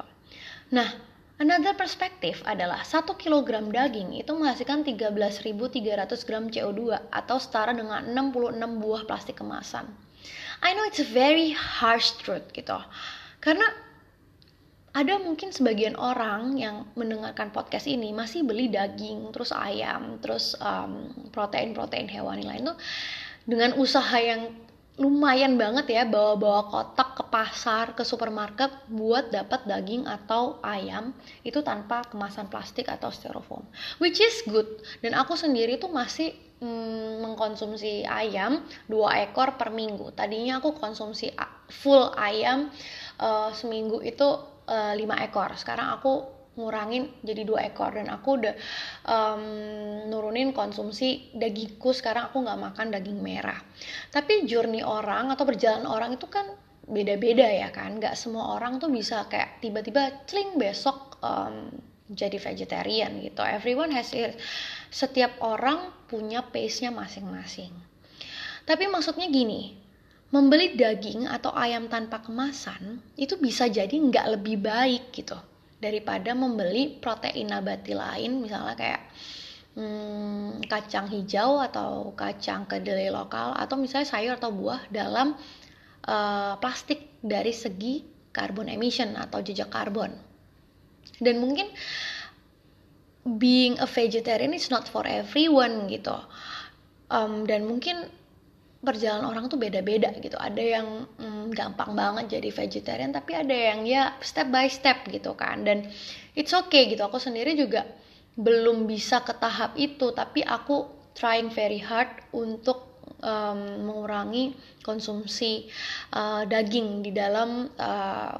nah Another perspektif adalah 1 kg daging itu menghasilkan 13.300 gram CO2 atau setara dengan 66 buah plastik kemasan. I know it's a very harsh truth gitu. Karena ada mungkin sebagian orang yang mendengarkan podcast ini masih beli daging, terus ayam, terus um, protein-protein hewani lain tuh dengan usaha yang lumayan banget ya bawa-bawa kotak ke pasar, ke supermarket buat dapat daging atau ayam itu tanpa kemasan plastik atau styrofoam. Which is good. Dan aku sendiri tuh masih mm, mengkonsumsi ayam dua ekor per minggu. Tadinya aku konsumsi full ayam uh, seminggu itu uh, 5 ekor. Sekarang aku ngurangin jadi dua ekor dan aku udah um, nurunin konsumsi dagingku sekarang aku nggak makan daging merah. Tapi journey orang atau perjalanan orang itu kan beda-beda ya kan? Nggak semua orang tuh bisa kayak tiba-tiba cling besok um, jadi vegetarian gitu. Everyone has it. Setiap orang punya pace-nya masing-masing. Tapi maksudnya gini membeli daging atau ayam tanpa kemasan itu bisa jadi nggak lebih baik gitu daripada membeli protein nabati lain misalnya kayak hmm, kacang hijau atau kacang kedelai lokal atau misalnya sayur atau buah dalam uh, plastik dari segi carbon emission atau jejak karbon. Dan mungkin being a vegetarian is not for everyone gitu. Um, dan mungkin perjalanan orang tuh beda-beda gitu. Ada yang mm, gampang banget jadi vegetarian tapi ada yang ya step by step gitu kan. Dan it's okay gitu. Aku sendiri juga belum bisa ke tahap itu tapi aku trying very hard untuk um, mengurangi konsumsi uh, daging di dalam uh,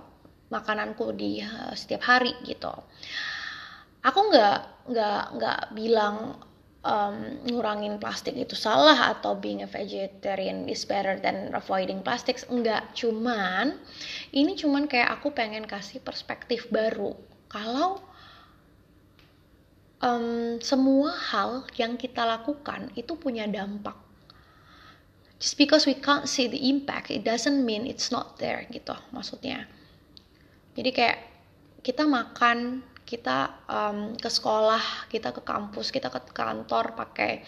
makananku di uh, setiap hari gitu. Aku nggak nggak nggak bilang um, ngurangin plastik itu salah atau being a vegetarian is better than avoiding plastics enggak. Cuman ini cuman kayak aku pengen kasih perspektif baru. Kalau um, semua hal yang kita lakukan itu punya dampak. Just because we can't see the impact it doesn't mean it's not there gitu maksudnya. Jadi kayak kita makan kita um, ke sekolah kita ke kampus kita ke kantor pakai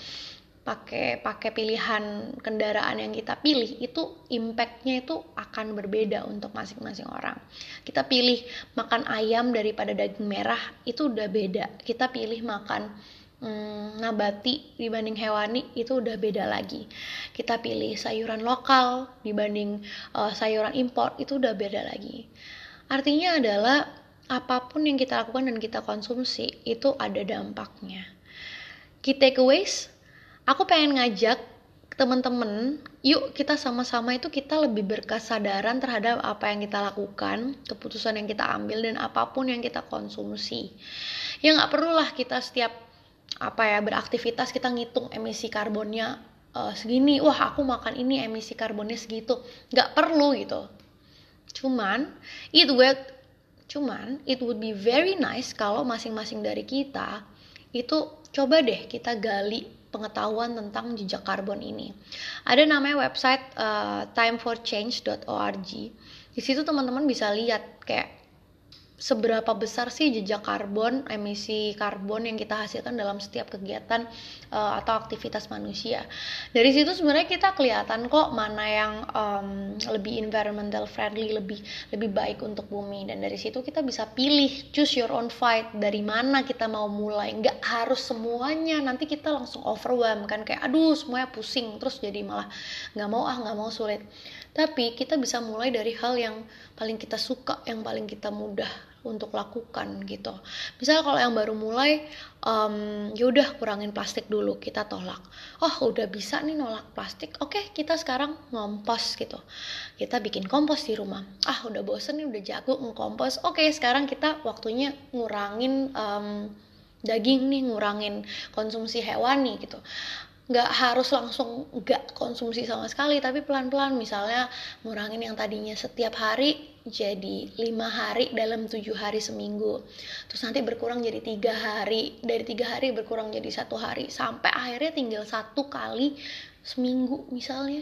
pakai pakai pilihan kendaraan yang kita pilih itu impactnya itu akan berbeda untuk masing-masing orang. Kita pilih makan ayam daripada daging merah itu udah beda. Kita pilih makan hmm, nabati dibanding hewani itu udah beda lagi. Kita pilih sayuran lokal dibanding uh, sayuran impor itu udah beda lagi. Artinya adalah apa pun yang kita lakukan dan kita konsumsi itu ada dampaknya. Key takeaways, aku pengen ngajak teman-teman, yuk kita sama-sama itu kita lebih berkesadaran terhadap apa yang kita lakukan, keputusan yang kita ambil dan apa pun yang kita konsumsi. Ya nggak perlulah kita setiap apa ya beraktivitas kita ngitung emisi karbonnya uh, segini, wah aku makan ini emisi karbonnya segitu, nggak perlu gitu. Cuman it will Cuman it would be very nice kalau masing-masing dari kita itu coba deh kita gali pengetahuan tentang jejak karbon ini. Ada namanya website uh, timeforchange.org. Di situ teman-teman bisa lihat kayak seberapa besar sih jejak karbon, emisi karbon yang kita hasilkan dalam setiap kegiatan uh, atau aktivitas manusia. Dari situ sebenarnya kita kelihatan kok mana yang um, lebih environmental friendly, lebih lebih baik untuk bumi dan dari situ kita bisa pilih choose your own fight dari mana kita mau mulai. Nggak harus semuanya nanti kita langsung overwhelm kan kayak aduh semuanya pusing terus jadi malah nggak mau ah nggak mau sulit. Tapi kita bisa mulai dari hal yang paling kita suka, yang paling kita mudah untuk lakukan gitu. Misalnya kalau yang baru mulai, um, yaudah kurangin plastik dulu, kita tolak. Oh udah bisa nih nolak plastik, oke kita sekarang ngompos gitu. Kita bikin kompos di rumah. Ah udah bosen nih, udah jago ngekompos. Oke sekarang kita waktunya ngurangin um, daging nih, ngurangin konsumsi hewani gitu nggak harus langsung nggak konsumsi sama sekali tapi pelan-pelan. Misalnya ngurangin yang tadinya setiap hari jadi lima hari dalam tujuh hari seminggu. Terus nanti berkurang jadi tiga hari. Dari tiga hari berkurang jadi satu hari. Sampai akhirnya tinggal satu kali seminggu misalnya.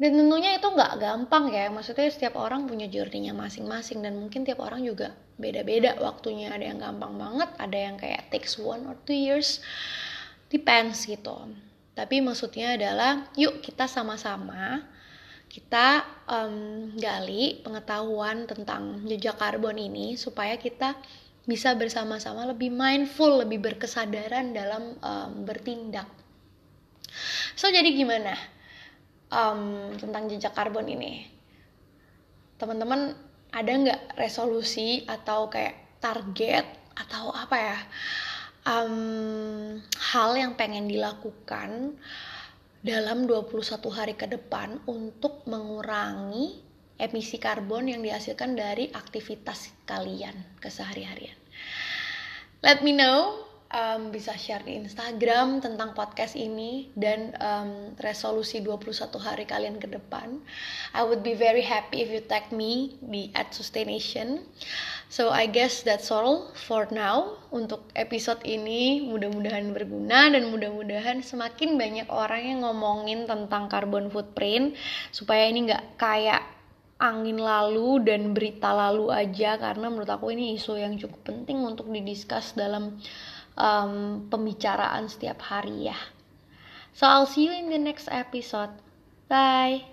Dan tentunya itu nggak gampang ya. Maksudnya setiap orang punya journey-nya masing-masing. Dan mungkin tiap orang juga beda-beda waktunya. Ada yang gampang banget ada yang kayak takes one or two years depends gitu tapi maksudnya adalah yuk kita sama-sama kita um, gali pengetahuan tentang jejak karbon ini supaya kita bisa bersama-sama lebih mindful, lebih berkesadaran dalam um, bertindak. So jadi gimana um, tentang jejak karbon ini? Teman-teman ada nggak resolusi atau kayak target atau apa ya um, hal yang pengen dilakukan dalam 21 hari ke depan untuk mengurangi emisi karbon yang dihasilkan dari aktivitas kalian kesehari-harian. Let me know, um, bisa share di Instagram tentang podcast ini dan um, resolusi 21 hari kalian ke depan. I would be very happy if you tag me di @sustaination. So I guess that's all for now untuk episode ini. Mudah-mudahan berguna dan mudah-mudahan semakin banyak orang yang ngomongin tentang carbon footprint supaya ini nggak kayak angin lalu dan berita lalu aja karena menurut aku ini isu yang cukup penting untuk didiskus dalam um, pembicaraan setiap hari ya. So I'll see you in the next episode. Bye.